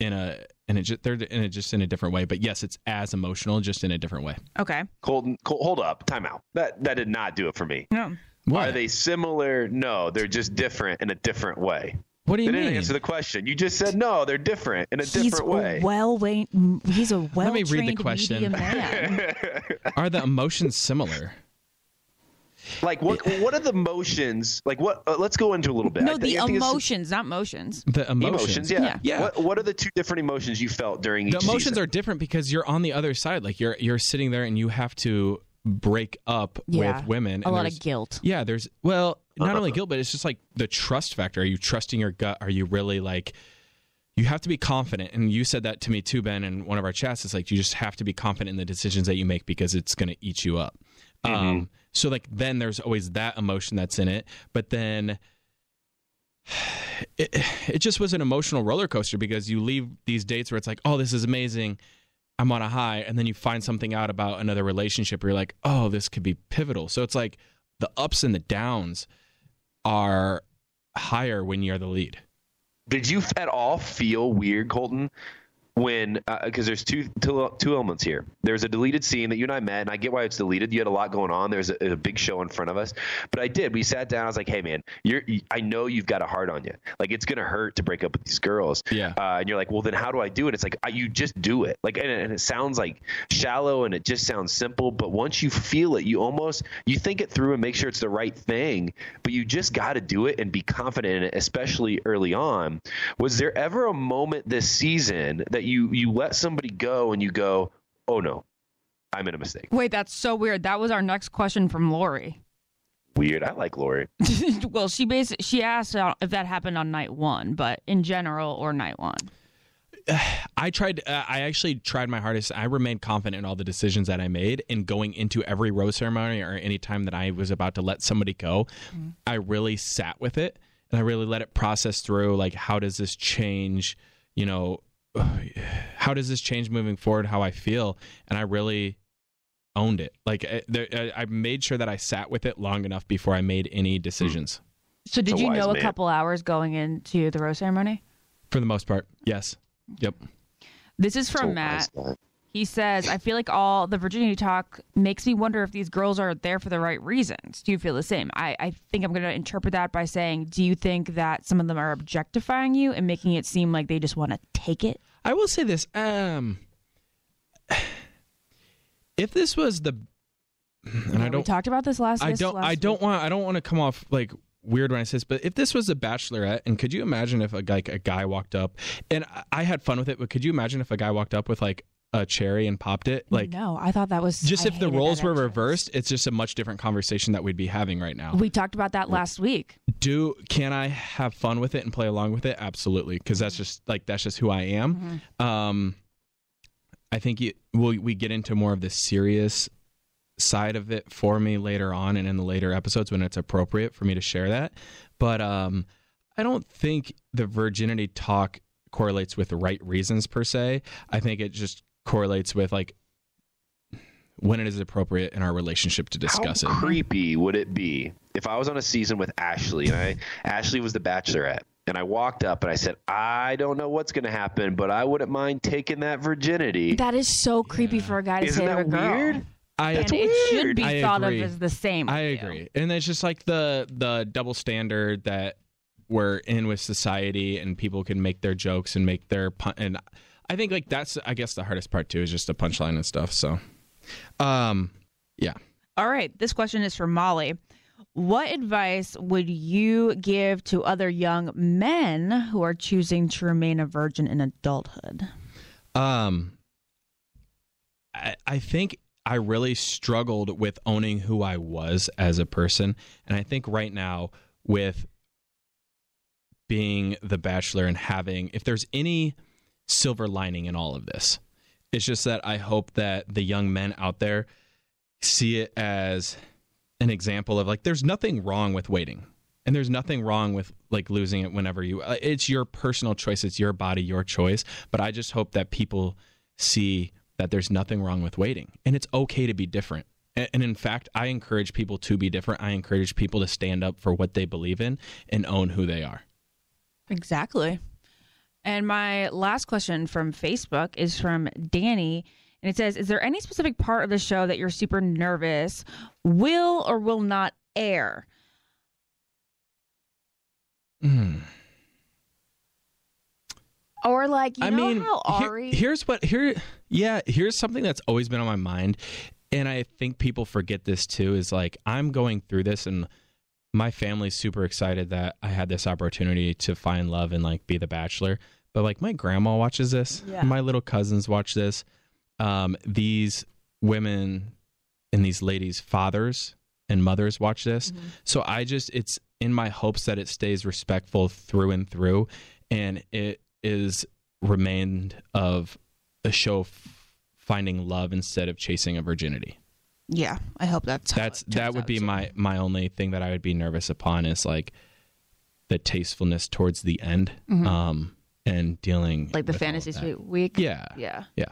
in a in a ju- they're in a just in a different way. But yes, it's as emotional, just in a different way. Okay. Colton, Col- hold up, time out. That that did not do it for me. No. Are they similar? No, they're just different in a different way. What do you they didn't mean? answer the question. You just said no, they're different in a He's different way. a well he's a well Let me read the question. Are the emotions similar? Like what? What are the motions? Like what? Uh, let's go into a little bit. no, the think- I think it's- emotions, not motions. The emotions. Emotions, yeah. Yeah. What, what are the two different emotions you felt during each the emotions season? are different because you're on the other side. Like you're you're sitting there and you have to break up Yeah. with women. A and lot of guilt. Yeah, there's well, not only guilt, but it's just like the trust factor. Are you trusting your gut? Are you really like? You have to be confident, and you said that to me too, Ben, in one of our chats. It's like you just have to be confident in the decisions that you make because it's going to eat you up. Um, so like then there's always that emotion that's in it, but then it, it just was an emotional roller coaster because you leave these dates where it's like, oh, this is amazing. I'm on a high. And then you find something out about another relationship where you're like, oh, this could be pivotal. So it's like the ups and the downs are higher when you're the lead. Did you at all feel weird, Colton, when because there's two, two two elements here. There's a deleted scene that you and I met, and I get why it's deleted. You had a lot going on. There's a, a big show in front of us, but I did. We sat down. I was like, "Hey, man, you're. I know you've got a heart on you. Like it's gonna hurt to break up with these girls. Yeah. Uh, and you're like, well, then how do I do it? It's like I, you just do it. Like, and, and it sounds like shallow, and it just sounds simple. But once you feel it, you almost you think it through and make sure it's the right thing. But you just got to do it and be confident in it, especially early on. Was there ever a moment this season that you you let somebody go and you go, oh no, I made a mistake. Wait, that's so weird. That was our next question from Lori. Weird. I like Lori. well, she basically she asked if that happened on night one, but in general or night one. I tried. Uh, I actually tried my hardest. I remained confident in all the decisions that I made. In going into every rose ceremony or any time that I was about to let somebody go, I really sat with it and I really let it process through. Like, how does this change? You know, how does this change moving forward? How I feel, and I really owned it. Like, eh, I, I I made sure that I sat with it long enough before I made any decisions. So did you wise know a couple hours going into the rose ceremony? For the most part, yes. Yep. This is from Matt. He says, I feel like all the virginity talk makes me wonder if these girls are there for the right reasons. Do you feel the same? I, I think I'm going to interpret that by saying, do you think that some of them are objectifying you and making it seem like they just want to take it? I will say this. Um, if this was the, and I don't, talked about this last. I don't, last I don't week. want, I don't want to come off like weird when I say this, but if this was a bachelorette, and could you imagine if a like a guy walked up, and I had fun with it, but could you imagine if a guy walked up with like a cherry and popped it, like no, I thought that was just I if the roles were reversed, it's just a much different conversation that we'd be having right now. We talked about that last week. do can I have fun with it and play along with it? Absolutely, because that's just like that's just who I am. Um, I think you, we'll, we get into more of the serious side of it for me later on and in the later episodes when it's appropriate for me to share that. But um, I don't think the virginity talk correlates with the right reasons per se. I think it just correlates with like when it is appropriate in our relationship to discuss it. How it. creepy would it be if I was on a season with Ashley and I Ashley was the bachelorette and I walked up and I said, I don't know what's going to happen, but I wouldn't mind taking that virginity. That is so creepy for a guy to Isn't say to that a girl. weird? I, and it should be I thought agree. of as the same. I with you. agree, and it's just like the the double standard that we're in with society, and people can make their jokes and make their pun. And I think like that's I guess the hardest part too is just the punchline and stuff. So, um, yeah. All right. This question is from Molly. What advice would you give to other young men who are choosing to remain a virgin in adulthood? Um, I, I think I really struggled with owning who I was as a person. And I think right now, with being the bachelor and having, if there's any silver lining in all of this, it's just that I hope that the young men out there see it as an example of like, there's nothing wrong with waiting. And there's nothing wrong with like losing it whenever you. uh, It's your personal choice. It's your body, your choice. But I just hope that people see that there's nothing wrong with waiting, and it's okay to be different. And in fact, I encourage people to be different. I encourage people to stand up for what they believe in and own who they are. Exactly. And my last question from Facebook is from Danny. And it says Is there any specific part of the show that you're super nervous will or will not air? Mm. Or like you I know mean, how here- Ari here's what here. Yeah, here's something that's always been on my mind, and I think people forget this too. Is like I'm going through this, and my family's super excited that I had this opportunity to find love and like be the bachelor. But like my grandma watches this, Yeah. my little cousins watch this. Um, these women and these ladies' fathers and mothers watch this. So I just it's in my hopes that it stays respectful through and through, and it is remained of a show f- finding love instead of chasing a virginity. Yeah, I hope that's That's that would be too. my my only thing that I would be nervous upon is like the tastefulness towards the end, Mhm. um, and dealing like the with all of fantasy that. suite week. Yeah, Yeah. yeah.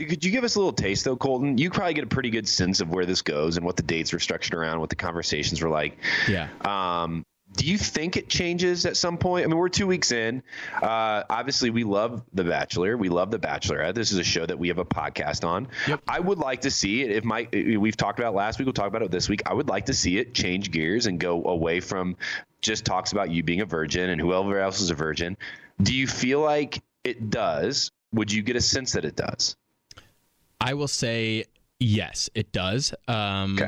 Could you give us a little taste though, Colton? You probably get a pretty good sense of where this goes and what the dates were structured around, what the conversations were like. Yeah. Um, do you think it changes at some point? I mean, we're two weeks in. Uh, obviously, we love The Bachelor. We love The Bachelorette. This is a show that we have a podcast on. I would like to see it. If Mike, we've talked about it last week, we'll talk about it this week. I would like to see it change gears and go away from just talks about you being a virgin and whoever else is a virgin. Do you feel like it does? Would you get a sense that it does? I will say yes, it does. Um,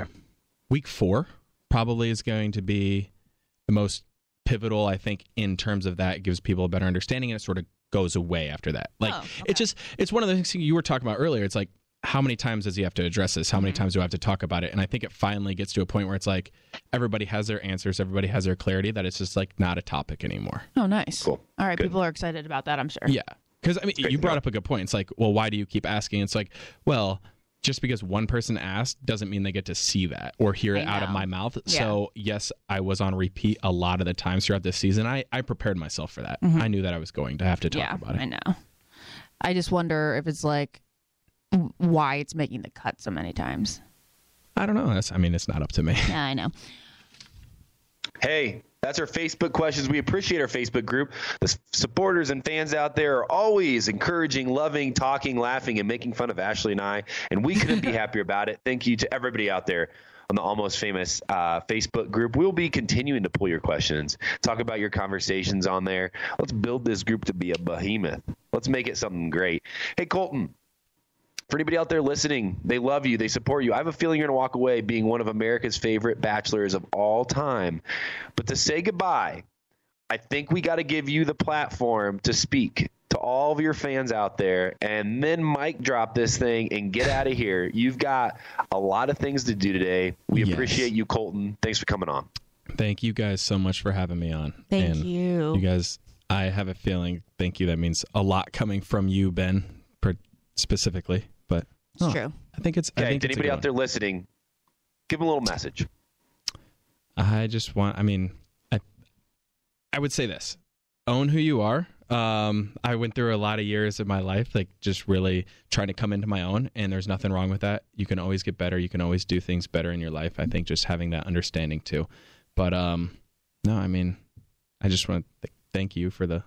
Week four probably is going to be the most pivotal, I think, in terms of that. It gives people a better understanding, and it sort of goes away after that. Like it's just it's one of the things you were talking about earlier. It's like how many times does he have to address this? How many times do I have to talk about it? And I think it finally gets to a point where it's like everybody has their answers, everybody has their clarity. That it's just like not a topic anymore. Oh, nice. Cool. All right, Good. people are excited about that. I'm sure. Yeah. Because, I mean, you brought up a good point. It's like, well, why do you keep asking? It's like, well, just because one person asked doesn't mean they get to see that or hear it out of my mouth. Yeah. So, yes, I was on repeat a lot of the times throughout this season. I, I prepared myself for that. Mhm. I knew that I was going to have to talk yeah, about it. I know. I just wonder if it's like w- why it's making the cut so many times. I don't know. That's, I mean, it's not up to me. Yeah, I know. Hey, that's our Facebook questions. We appreciate our Facebook group. The supporters and fans out there are always encouraging, loving, talking, laughing, and making fun of Ashley and I, and we couldn't be happier about it. Thank you to everybody out there on the Almost Famous uh, Facebook group. We'll be continuing to pull your questions, talk about your conversations on there. Let's build this group to be a behemoth. Let's make it something great. Hey, Colton, for anybody out there listening, they love you, they support you. I have a feeling you're going to walk away being one of America's favorite bachelors of all time. But to say goodbye, I think we got to give you the platform to speak to all of your fans out there and then mic drop this thing and get out of here. You've got a lot of things to do today. We Yes. appreciate you, Colton. Thanks for coming on. Thank you guys so much for having me on. Thank And you. You guys, I have a feeling, thank you. That means a lot coming from you, Ben, per- specifically. But It's oh, true. I think it's, I Okay, think to it's anybody out there listening, give them a little message. I just want. I mean, I I would say this: own who you are. Um, I went through a lot of years of my life, like just really trying to come into my own, and there's nothing wrong with that. You can always get better. You can always do things better in your life. I think just having that understanding too. But um, no, I mean, I just want to th- thank you for the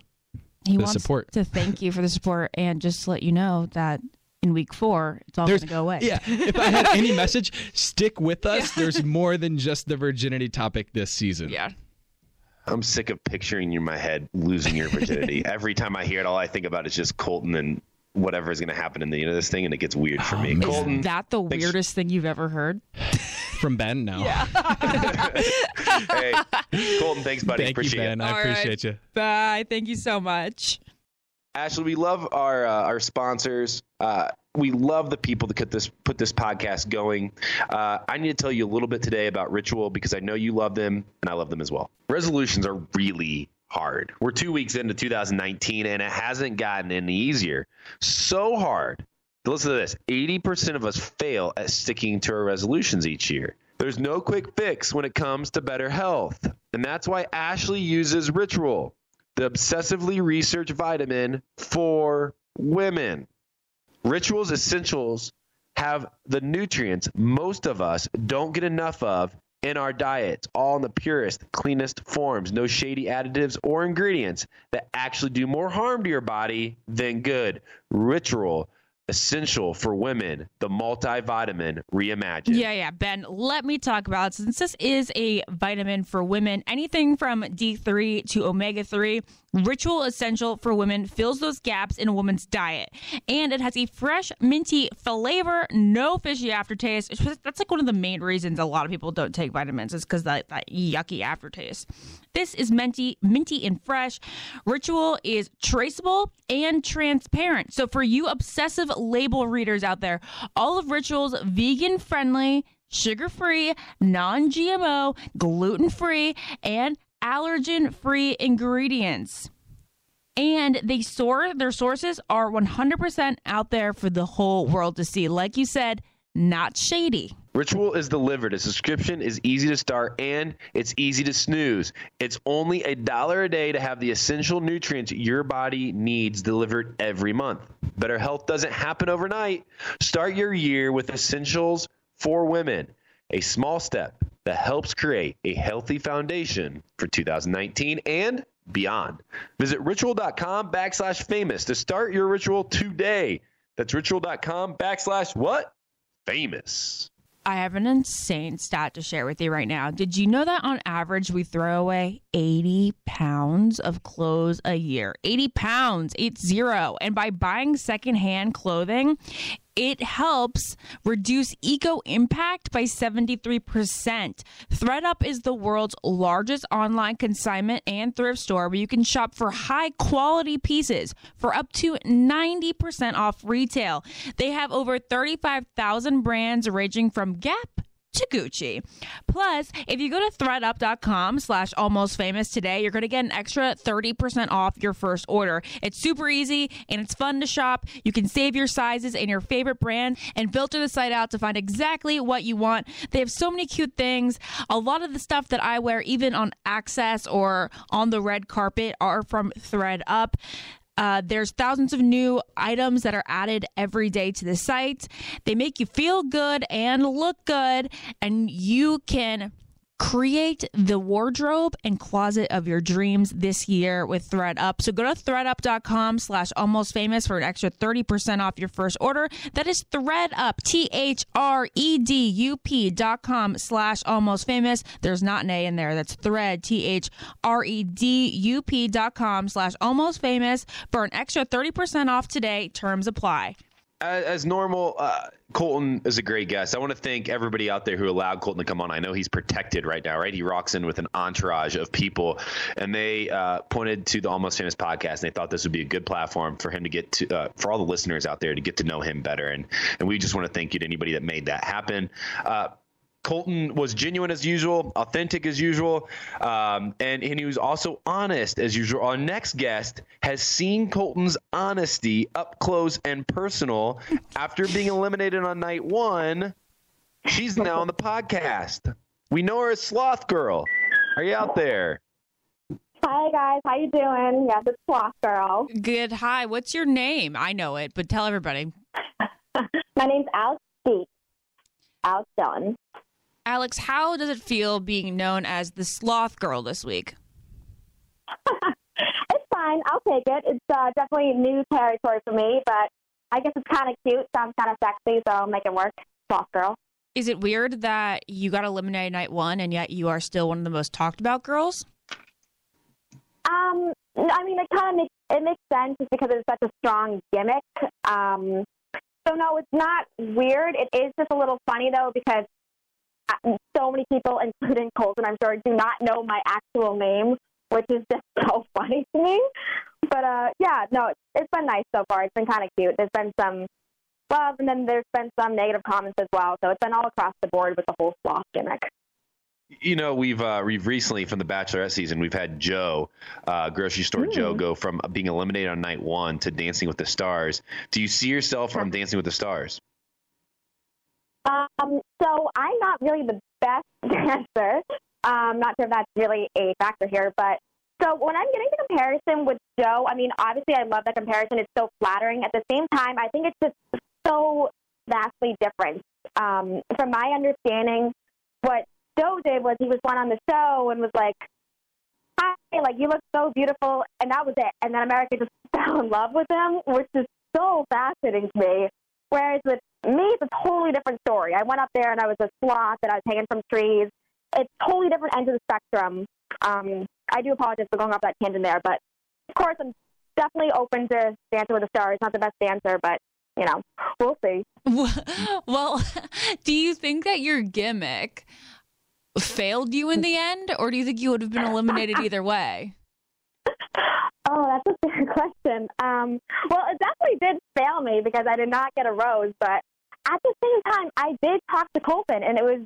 He the wants support. to thank you for the support and just to let you know that in week four it's all going There's- to go away. Yeah, if I had any message, stick with us. There's more than just the virginity topic this season. Yeah. I'm sick of picturing you in my head losing your virginity. Every time I hear it, all I think about is just Colton and whatever is going to happen in the end of this thing, and it gets weird for oh, me. Is Colton, that the thanks- weirdest thing you've ever heard? From Ben, no. Yeah. hey, Colton, thanks, buddy. Thank you, appreciate Ben. it. I All right. appreciate you. Bye. Thank you so much. Ashley, we love our uh, our sponsors. Uh, we love the people that put this put this podcast going. Uh, I need to tell you a little bit today about Ritual because I know you love them and I love them as well. Resolutions are really hard. We're two weeks into 2019 and it hasn't gotten any easier. So hard. Listen to this: 80% of us fail at sticking to our resolutions each year. There's no quick fix when it comes to better health, and that's why Ashley uses Ritual the obsessively researched vitamin for women. Rituals Essentials have the nutrients most of us don't get enough of in our diets, all in the purest, cleanest forms. No shady additives or ingredients that actually do more harm to your body than good. Ritual essential for women, the multivitamin reimagined. Yeah, yeah. Ben, let me talk about it. Since this is a vitamin for women, anything from D3 to omega 3, Ritual Essential for Women fills those gaps in a woman's diet. And it has a fresh, minty flavor, no fishy aftertaste. That's like one of the main reasons a lot of people don't take vitamins, is because that, that yucky aftertaste. This is minty, minty and fresh. Ritual is traceable and transparent. So for you obsessive label readers out there, all of Ritual's vegan friendly, sugar free, non GMO, gluten free, and allergen free ingredients. And they source their sources are 100% out there for the whole world to see. Like you said, not shady. Ritual is delivered. A subscription is easy to start and it's easy to snooze. It's only a dollar a day to have the essential nutrients your body needs delivered every month. Better health doesn't happen overnight. Start your year with Essentials for Women, a small step that helps create a healthy foundation for 2019 and beyond. Visit ritual.com backslash famous to start your ritual today. That's ritual.com backslash what? Famous. I have an insane stat to share with you right now. Did you know that on average we throw away 80 pounds of clothes a year? 80 pounds, eight zero. And by buying secondhand clothing, it helps reduce eco impact by 73%. ThredUp is the world's largest online consignment and thrift store where you can shop for high quality pieces for up to 90% off retail. They have over 35,000 brands ranging from Gap to Gucci. Plus, if you go to thredup.com slash almost famous today, you're going to get an extra 30% off your first order. It's super easy and it's fun to shop. You can save your sizes and your favorite brand and filter the site out to find exactly what you want. They have so many cute things. A lot of the stuff that I wear, even on Access or on the red carpet, are from ThredUp. Uh, there's thousands of new items that are added every day to the site. They make you feel good and look good, and you can create the wardrobe and closet of your dreams this year with ThredUp. so go to thredup.com slash almost famous for an extra 30% off your first order. That is thredup, t-h-r-e-d-u-p dot com slash almost famous. There's not an a in there. That's thread t-h-r-e-d-u-p dot com slash almost famous for an extra 30% off today. Terms apply as, as normal, uh, Colton is a great guest. I want to thank everybody out there who allowed Colton to come on. I know he's protected right now, right? He rocks in with an entourage of people, and they uh, pointed to the Almost Famous podcast, and they thought this would be a good platform for him to get to, uh, for all the listeners out there to get to know him better. And and we just want to thank you to anybody that made that happen. Colton was genuine as usual, authentic as usual, um, and, and he was also honest as usual. Our next guest has seen Colton's honesty up close and personal after being eliminated on night one. She's now on the podcast. We know her as Sloth Girl. Are you out there? Hi guys, how you doing? Yes, it's Sloth Girl. Good. Hi. What's your name? I know it, but tell everybody. My name's Alex Speak. Alex Dillon. Alex, how does it feel being known as the sloth girl this week? it's fine. I'll take it. It's uh, definitely new territory for me, but I guess it's kind of cute. Sounds kind of sexy, so I'll make it work. Sloth girl. Is it weird that you got eliminated night one and yet you are still one of the most talked about girls? Um, I mean, it kind of makes it makes sense just because it's such a strong gimmick. Um, so no, it's not weird. It is just a little funny though because so many people, including Colton, I'm sure, do not know my actual name, which is just so funny to me. But uh, yeah, no, it's, been nice so far. It's been kind of cute. There's been some love, and then there's been some negative comments as well. So it's been all across the board with the whole sloth gimmick. You know, we've uh, we've recently from the Bachelorette season, we've had Joe, uh, grocery store Mm. Joe, go from being eliminated on night one to Dancing with the Stars. Do you see yourself on Dancing with the Stars? Um, so I'm not really the best dancer. Um, not sure if that's really a factor here, but so when I'm getting the comparison with Joe, I mean, obviously I love the comparison. It's so flattering. At the same time, I think it's just so vastly different. Um, from my understanding, what Joe did was he was one on the show and was like, "Hi, like you look so beautiful," and that was it. And then America just fell in love with him, which is so fascinating to me. Whereas with me, it's a totally different story. I went up there and I was a sloth and I was hanging from trees. It's totally different ends of the spectrum. Um, I do apologize for going off that tangent there, but of course, I'm definitely open to Dancing with the Stars. Not the best dancer, but you know, we'll see. Well, do you think that your gimmick failed you in the end, or do you think you would have been eliminated either way? Oh, that's a fair question. Um, well, it definitely did fail me because I did not get a rose, but at the same time, I did talk to Colton, and it was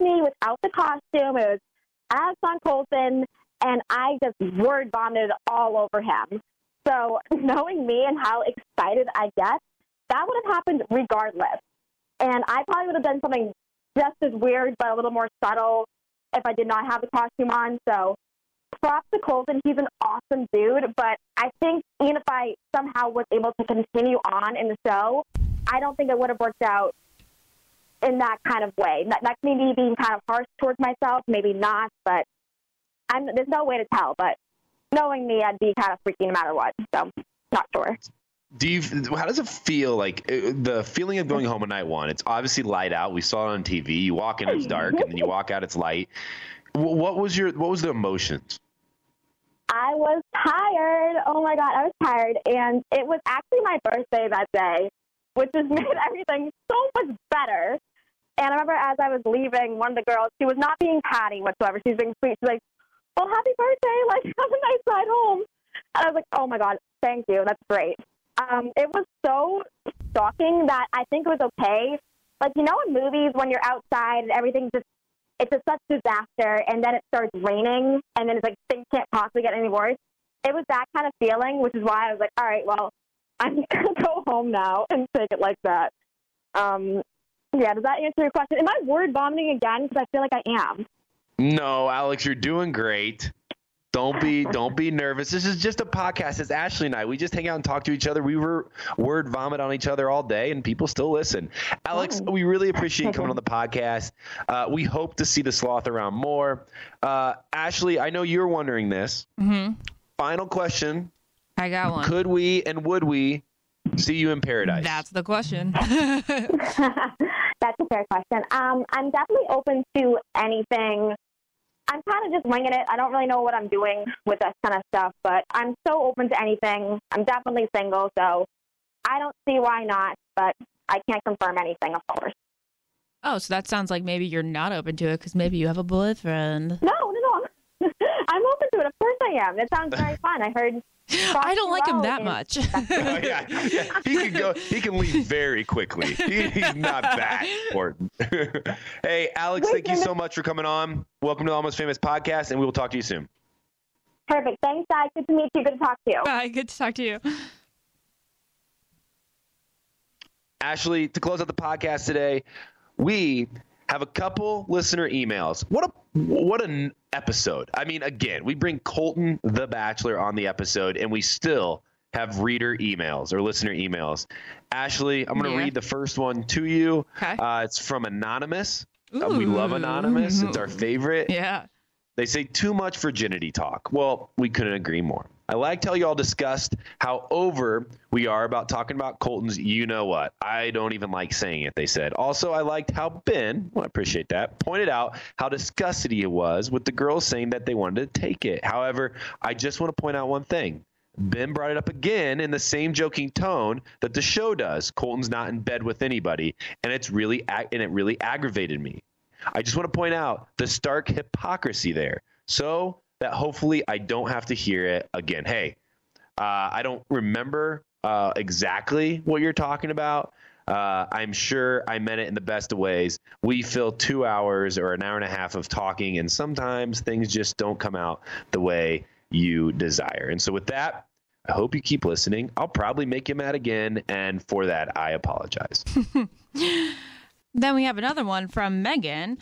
me without the costume. It was as on Colton, and I just word vomited all over him. So, knowing me and how excited I get, that would have happened regardless. And I probably would have done something just as weird, but a little more subtle if I did not have the costume on. So, props to Colton. He's an awesome dude. But I think even if I somehow was able to continue on in the show, I don't think it would have worked out in that kind of way. That, that may be being kind of harsh towards myself, maybe not, but I'm, there's no way to tell. But knowing me, I'd be kind of freaky no matter what. So, not sure. Do you? How does it feel? Like uh, the feeling of going home at night one. It's obviously light out. We saw it on TV. You walk in, it's dark, and then you walk out, it's light. What was your? What was the emotions? I was tired. Oh my God, I was tired. And it was actually my birthday that day, which has made everything so much better. And I remember as I was leaving, one of the girls, she was not being patty whatsoever. She was being sweet. She's like, well, happy birthday. Like, have a nice ride home. And I was like, oh my God, thank you. That's great. Um, it was so shocking that I think it was okay. Like, you know, in movies, when you're outside and everything's just it's a such disaster and then it starts raining and then it's like things can't possibly get any worse. It was that kind of feeling, which is why I was like, all right, well, I'm just gonna go home now and take it like that. Um, yeah, does that answer your question? Am I word vomiting again? Because I feel like I am. No, Alex, you're doing great. Don't be don't be nervous. This is just a podcast. It's Ashley and I. We just hang out and talk to each other. We were word vomit on each other all day, and people still listen. Alex, we really appreciate you coming on the podcast. Uh, we hope to see the sloth around more. Uh, Ashley, I know you're wondering this. Mm-hmm. Final question: I got one. Could we and would we see you in paradise? That's the question. That's a fair question. Um, I'm definitely open to anything. I'm kind of just winging it. I don't really know what I'm doing with this kind of stuff, but I'm so open to anything. I'm definitely single, so I don't see why not, but I can't confirm anything, of course. oh, so that sounds like maybe you're not open to it because maybe you have a boyfriend. No, no, no. I'm, I'm open to it. Of course I am. It sounds very fun. I heard. I don't like him that much. Oh, yeah, yeah. He can go. He can leave very quickly. He, he's not that important. hey, Alex, thank you so much for coming on. Welcome to the Almost Famous podcast, and we will talk to you soon. Perfect. Thanks, guys. Good to meet you. Good to talk to you. Bye. Good to talk to you. Ashley, to close out the podcast today, we have a couple listener emails. What a what an episode! I mean, again, we bring Colton the Bachelor on the episode, and we still have reader emails or listener emails. Ashley, I'm going to Yeah. read the first one to you. Okay. Uh, it's from Anonymous. Uh, we love Anonymous. It's our favorite. Yeah. They say too much virginity talk. Well, we couldn't agree more. I liked how y'all discussed how over we are about talking about Colton's you know what. I don't even like saying it, they said. Also, I liked how Ben, well, I appreciate that, pointed out how disgusted he was with the girls saying that they wanted to take it. However, I just want to point out one thing. Ben brought it up again in the same joking tone that the show does. Colton's not in bed with anybody, and it's really ag- and it really aggravated me. I just want to point out the stark hypocrisy there, so that hopefully I don't have to hear it again. Hey, uh, I don't remember uh, exactly what you're talking about. Uh, I'm sure I meant it in the best of ways. We fill two hours or an hour and a half of talking, and sometimes things just don't come out the way you desire. And so, with that, I hope you keep listening. I'll probably make you mad again, and for that, I apologize. Then we have another one from Megan.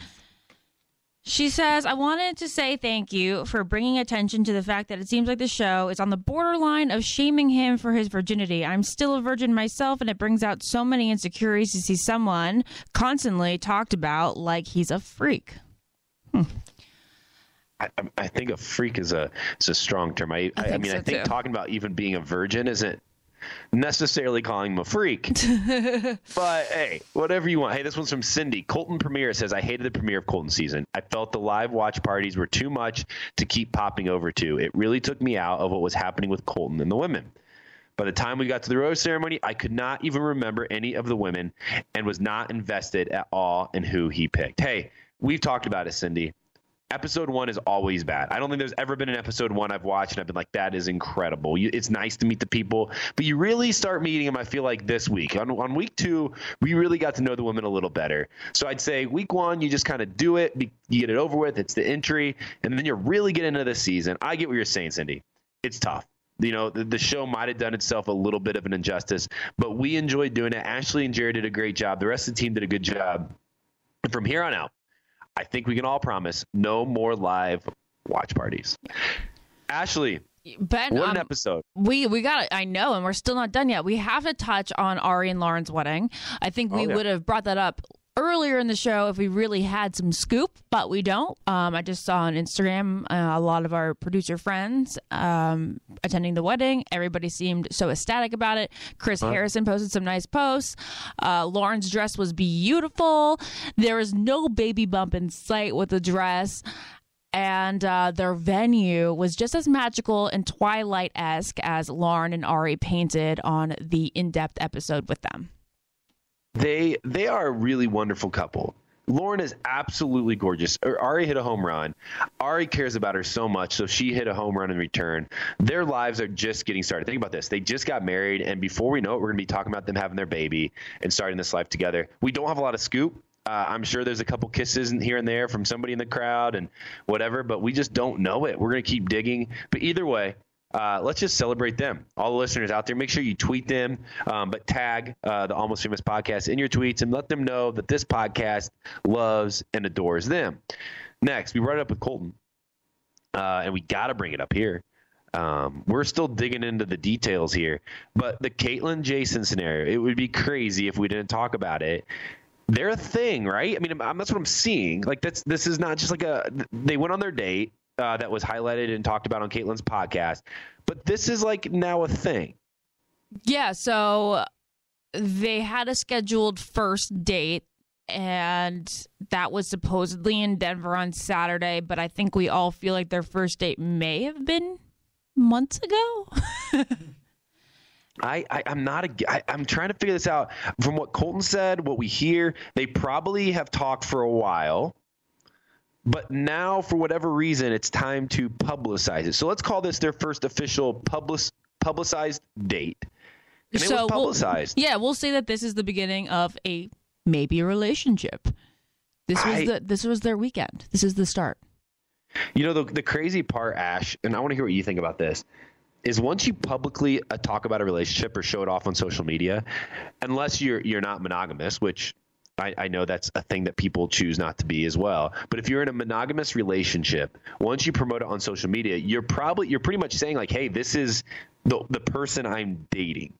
She says, I wanted to say thank you for bringing attention to the fact that it seems like the show is on the borderline of shaming him for his virginity. I'm still a virgin myself, and it brings out so many insecurities to see someone constantly talked about like he's a freak. Hmm. I, I- I think a freak is a is a strong term. I I, I mean I think too. talking about even being a virgin isn't necessarily calling him a freak. but hey, whatever you want. Hey, this one's from Cindy. Colton Premiere says, I hated the premiere of Colton season. I felt the live watch parties were too much to keep popping over to. It really took me out of what was happening with Colton and the women. By the time we got to the rose ceremony, I could not even remember any of the women and was not invested at all in who he picked. Hey, we've talked about it, Cindy episode one is always bad. I don't think there's ever been an episode one I've watched and I've been like, that is incredible. You, it's nice to meet the people, but you really start meeting them. I feel like this week on, on week two, we really got to know the women a little better. So I'd say week one, you just kind of do it, you get it over with. It's the entry, and then you're really getting into the season. I get what you're saying, Cindy. It's tough. You know, the, the show might have done itself a little bit of an injustice, but we enjoyed doing it. Ashley and Jared did a great job. The rest of the team did a good job. And from here on out, I think we can all promise no more live watch parties. Ashley, Ben, what an um, episode! We we got it. I know, and we're still not done yet. We have to touch on Arie and Lauren's wedding. I think we Oh, yeah. would have brought that up earlier in the show if we really had some scoop, but we don't. Um, I just saw on Instagram uh, a lot of our producer friends um, attending the wedding. Everybody seemed so ecstatic about it. Chris Huh? Harrison posted some nice posts. Uh, Lauren's dress was beautiful. There was no baby bump in sight with the dress. And uh, their venue was just as magical and Twilight esque as Lauren and Arie painted on the in depth episode with them. They they are a really wonderful couple. Lauren is absolutely gorgeous. Er, Arie hit a home run. Arie cares about her so much, so she hit a home run in return. Their lives are just getting started. Think about this. They just got married, and before we know it, we're going to be talking about them having their baby and starting this life together. We don't have a lot of scoop. Uh, I'm sure there's a couple kisses here and there from somebody in the crowd and whatever, but we just don't know it. We're going to keep digging. But either way, uh, let's just celebrate them. All the listeners out there, make sure you tweet them, um, but tag uh, the Almost Famous podcast in your tweets and let them know that this podcast loves and adores them. Next, we brought it up with Colton, uh, and we got to bring it up here. Um, we're still digging into the details here, but the Kaitlyn Jason scenario, it would be crazy if we didn't talk about it. They're a thing, right? I mean, I'm, that's what I'm seeing. Like that's this is not just like a. They went on their date uh, that was highlighted and talked about on Kaitlyn's podcast, but this is like now a thing. Yeah, so they had a scheduled first date and that was supposedly in Denver on Saturday, but I think we all feel like their first date may have been months ago. I, I I'm not a I, I'm trying to figure this out from what Colton said, what we hear. They probably have talked for a while, but now for whatever reason, it's time to publicize it. So let's call this their first official public publicized date, and it was we'll- publicized. yeah, we'll say that this is the beginning of a maybe a relationship. This was I- the this was their weekend. This is the start. You know, the, the crazy part, Ash, and I want to hear what you think about this, is once you publicly uh, talk about a relationship or show it off on social media, unless you're you're not monogamous, which I, I know that's a thing that people choose not to be as well. But if you're in a monogamous relationship, once you promote it on social media, you're probably you're pretty much saying like, hey, this is the the person I'm dating.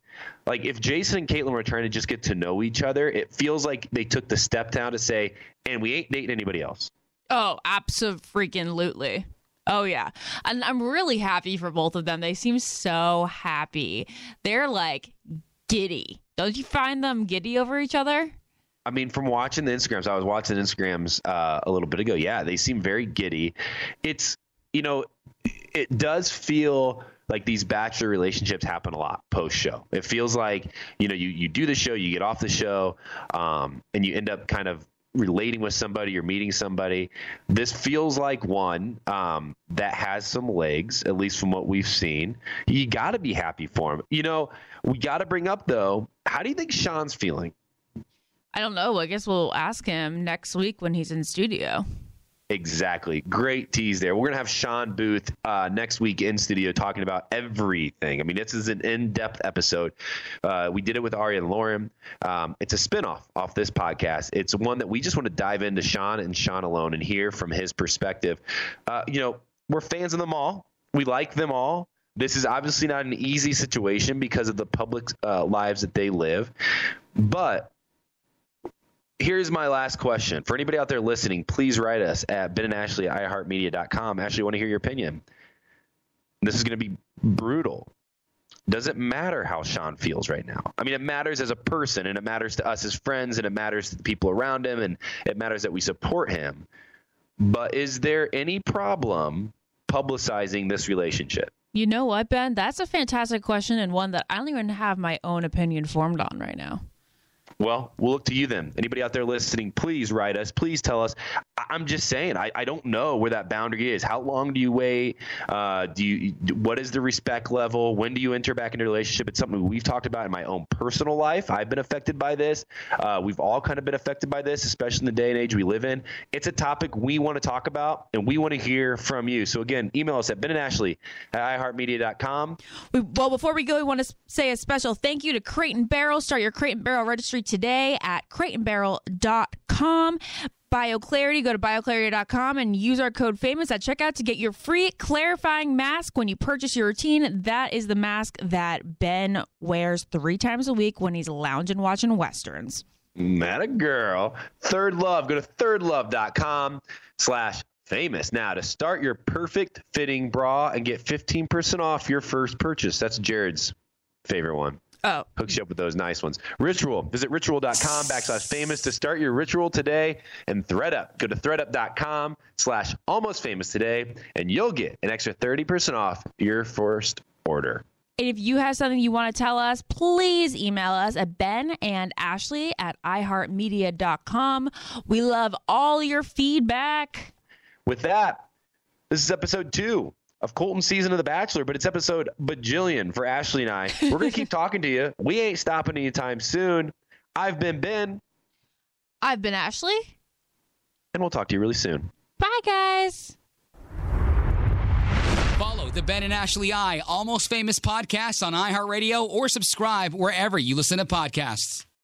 Like if Jason and Kaitlyn were trying to just get to know each other, it feels like they took the step down to say, and we ain't dating anybody else. Oh, absolutely. Oh yeah. And I'm really happy for both of them. They seem so happy. They're like giddy. Don't you find them giddy over each other? I mean, from watching the Instagrams, I was watching Instagrams uh, a little bit ago. Yeah, they seem very giddy. It's you know, it does feel like these bachelor relationships happen a lot post show. It feels like you know you you do the show, you get off the show, um, and you end up kind of relating with somebody or meeting somebody. This feels like one um, that has some legs, at least from what we've seen. You got to be happy for him. You know, we got to bring up though. How do you think Shawn's feeling? I don't know. I guess we'll ask him next week when he's in studio. Exactly. Great tease there. We're going to have Shawn Booth uh, next week in studio talking about everything. I mean, this is an in depth episode. Uh, we did it with Arie and Lauren. Um, it's a spinoff off this podcast. It's one that we just want to dive into Shawn and Sean alone and hear from his perspective. Uh, you know, we're fans of them all, we like them all. This is obviously not an easy situation because of the public uh, lives that they live. But here's my last question for anybody out there listening please write us at ben and ashley at iheartmedia.com ashley want to hear your opinion this is going to be brutal doesn't matter how Shawn feels right now. I mean, it matters as a person, and it matters to us as friends, and it matters to the people around him, and it matters that we support him. But is there any problem publicizing this relationship? You know what, Ben? That's a fantastic question and one that I don't even have my own opinion formed on right now. Well, we'll look to you then. Anybody out there listening, please write us. Please tell us. I- am just saying, I, I don't know where that boundary is. How long do you wait? Uh, do you? What is the respect level? When do you enter back into a relationship? It's something we've talked about in my own personal life. I've been affected by this. Uh, we've all kind of been affected by this, especially in the day and age we live in. It's a topic we want to talk about, and we want to hear from you. So again, email us at Ben and Ashley at iHeartMedia.com. We, well, before we go, we want to say a special thank you to Crate and Barrel. Start your Crate and Barrel registry today at crateandbarrel.com. BioClarity, go to bioclarity.com and use our code FAMOUS at checkout to get your free clarifying mask when you purchase your routine. That is the mask that Ben wears three times a week when he's lounging watching Westerns. Not a girl. Third Love. Go to thirdlove.com slash famous. Now, to start your perfect fitting bra and get 15% off your first purchase. That's Jared's favorite one. Oh. Hooks you up with those nice ones. Ritual. Visit ritual.com backslash famous to start your ritual today. And ThredUp. Go to thredup.com slash almost famous today, and you'll get an extra 30% off your first order. If you have something you want to tell us, please email us at Ben and Ashley at iHeartMedia.com. We love all your feedback. With that, this is episode two of Colton's season of The Bachelor, but it's episode bajillion for Ashley and I. We're going to keep talking to you. We ain't stopping anytime soon. I've been Ben. I've been Ashley. And we'll talk to you really soon. Bye, guys. Follow the Ben and Ashley I Almost Famous podcast on iHeartRadio or subscribe wherever you listen to podcasts.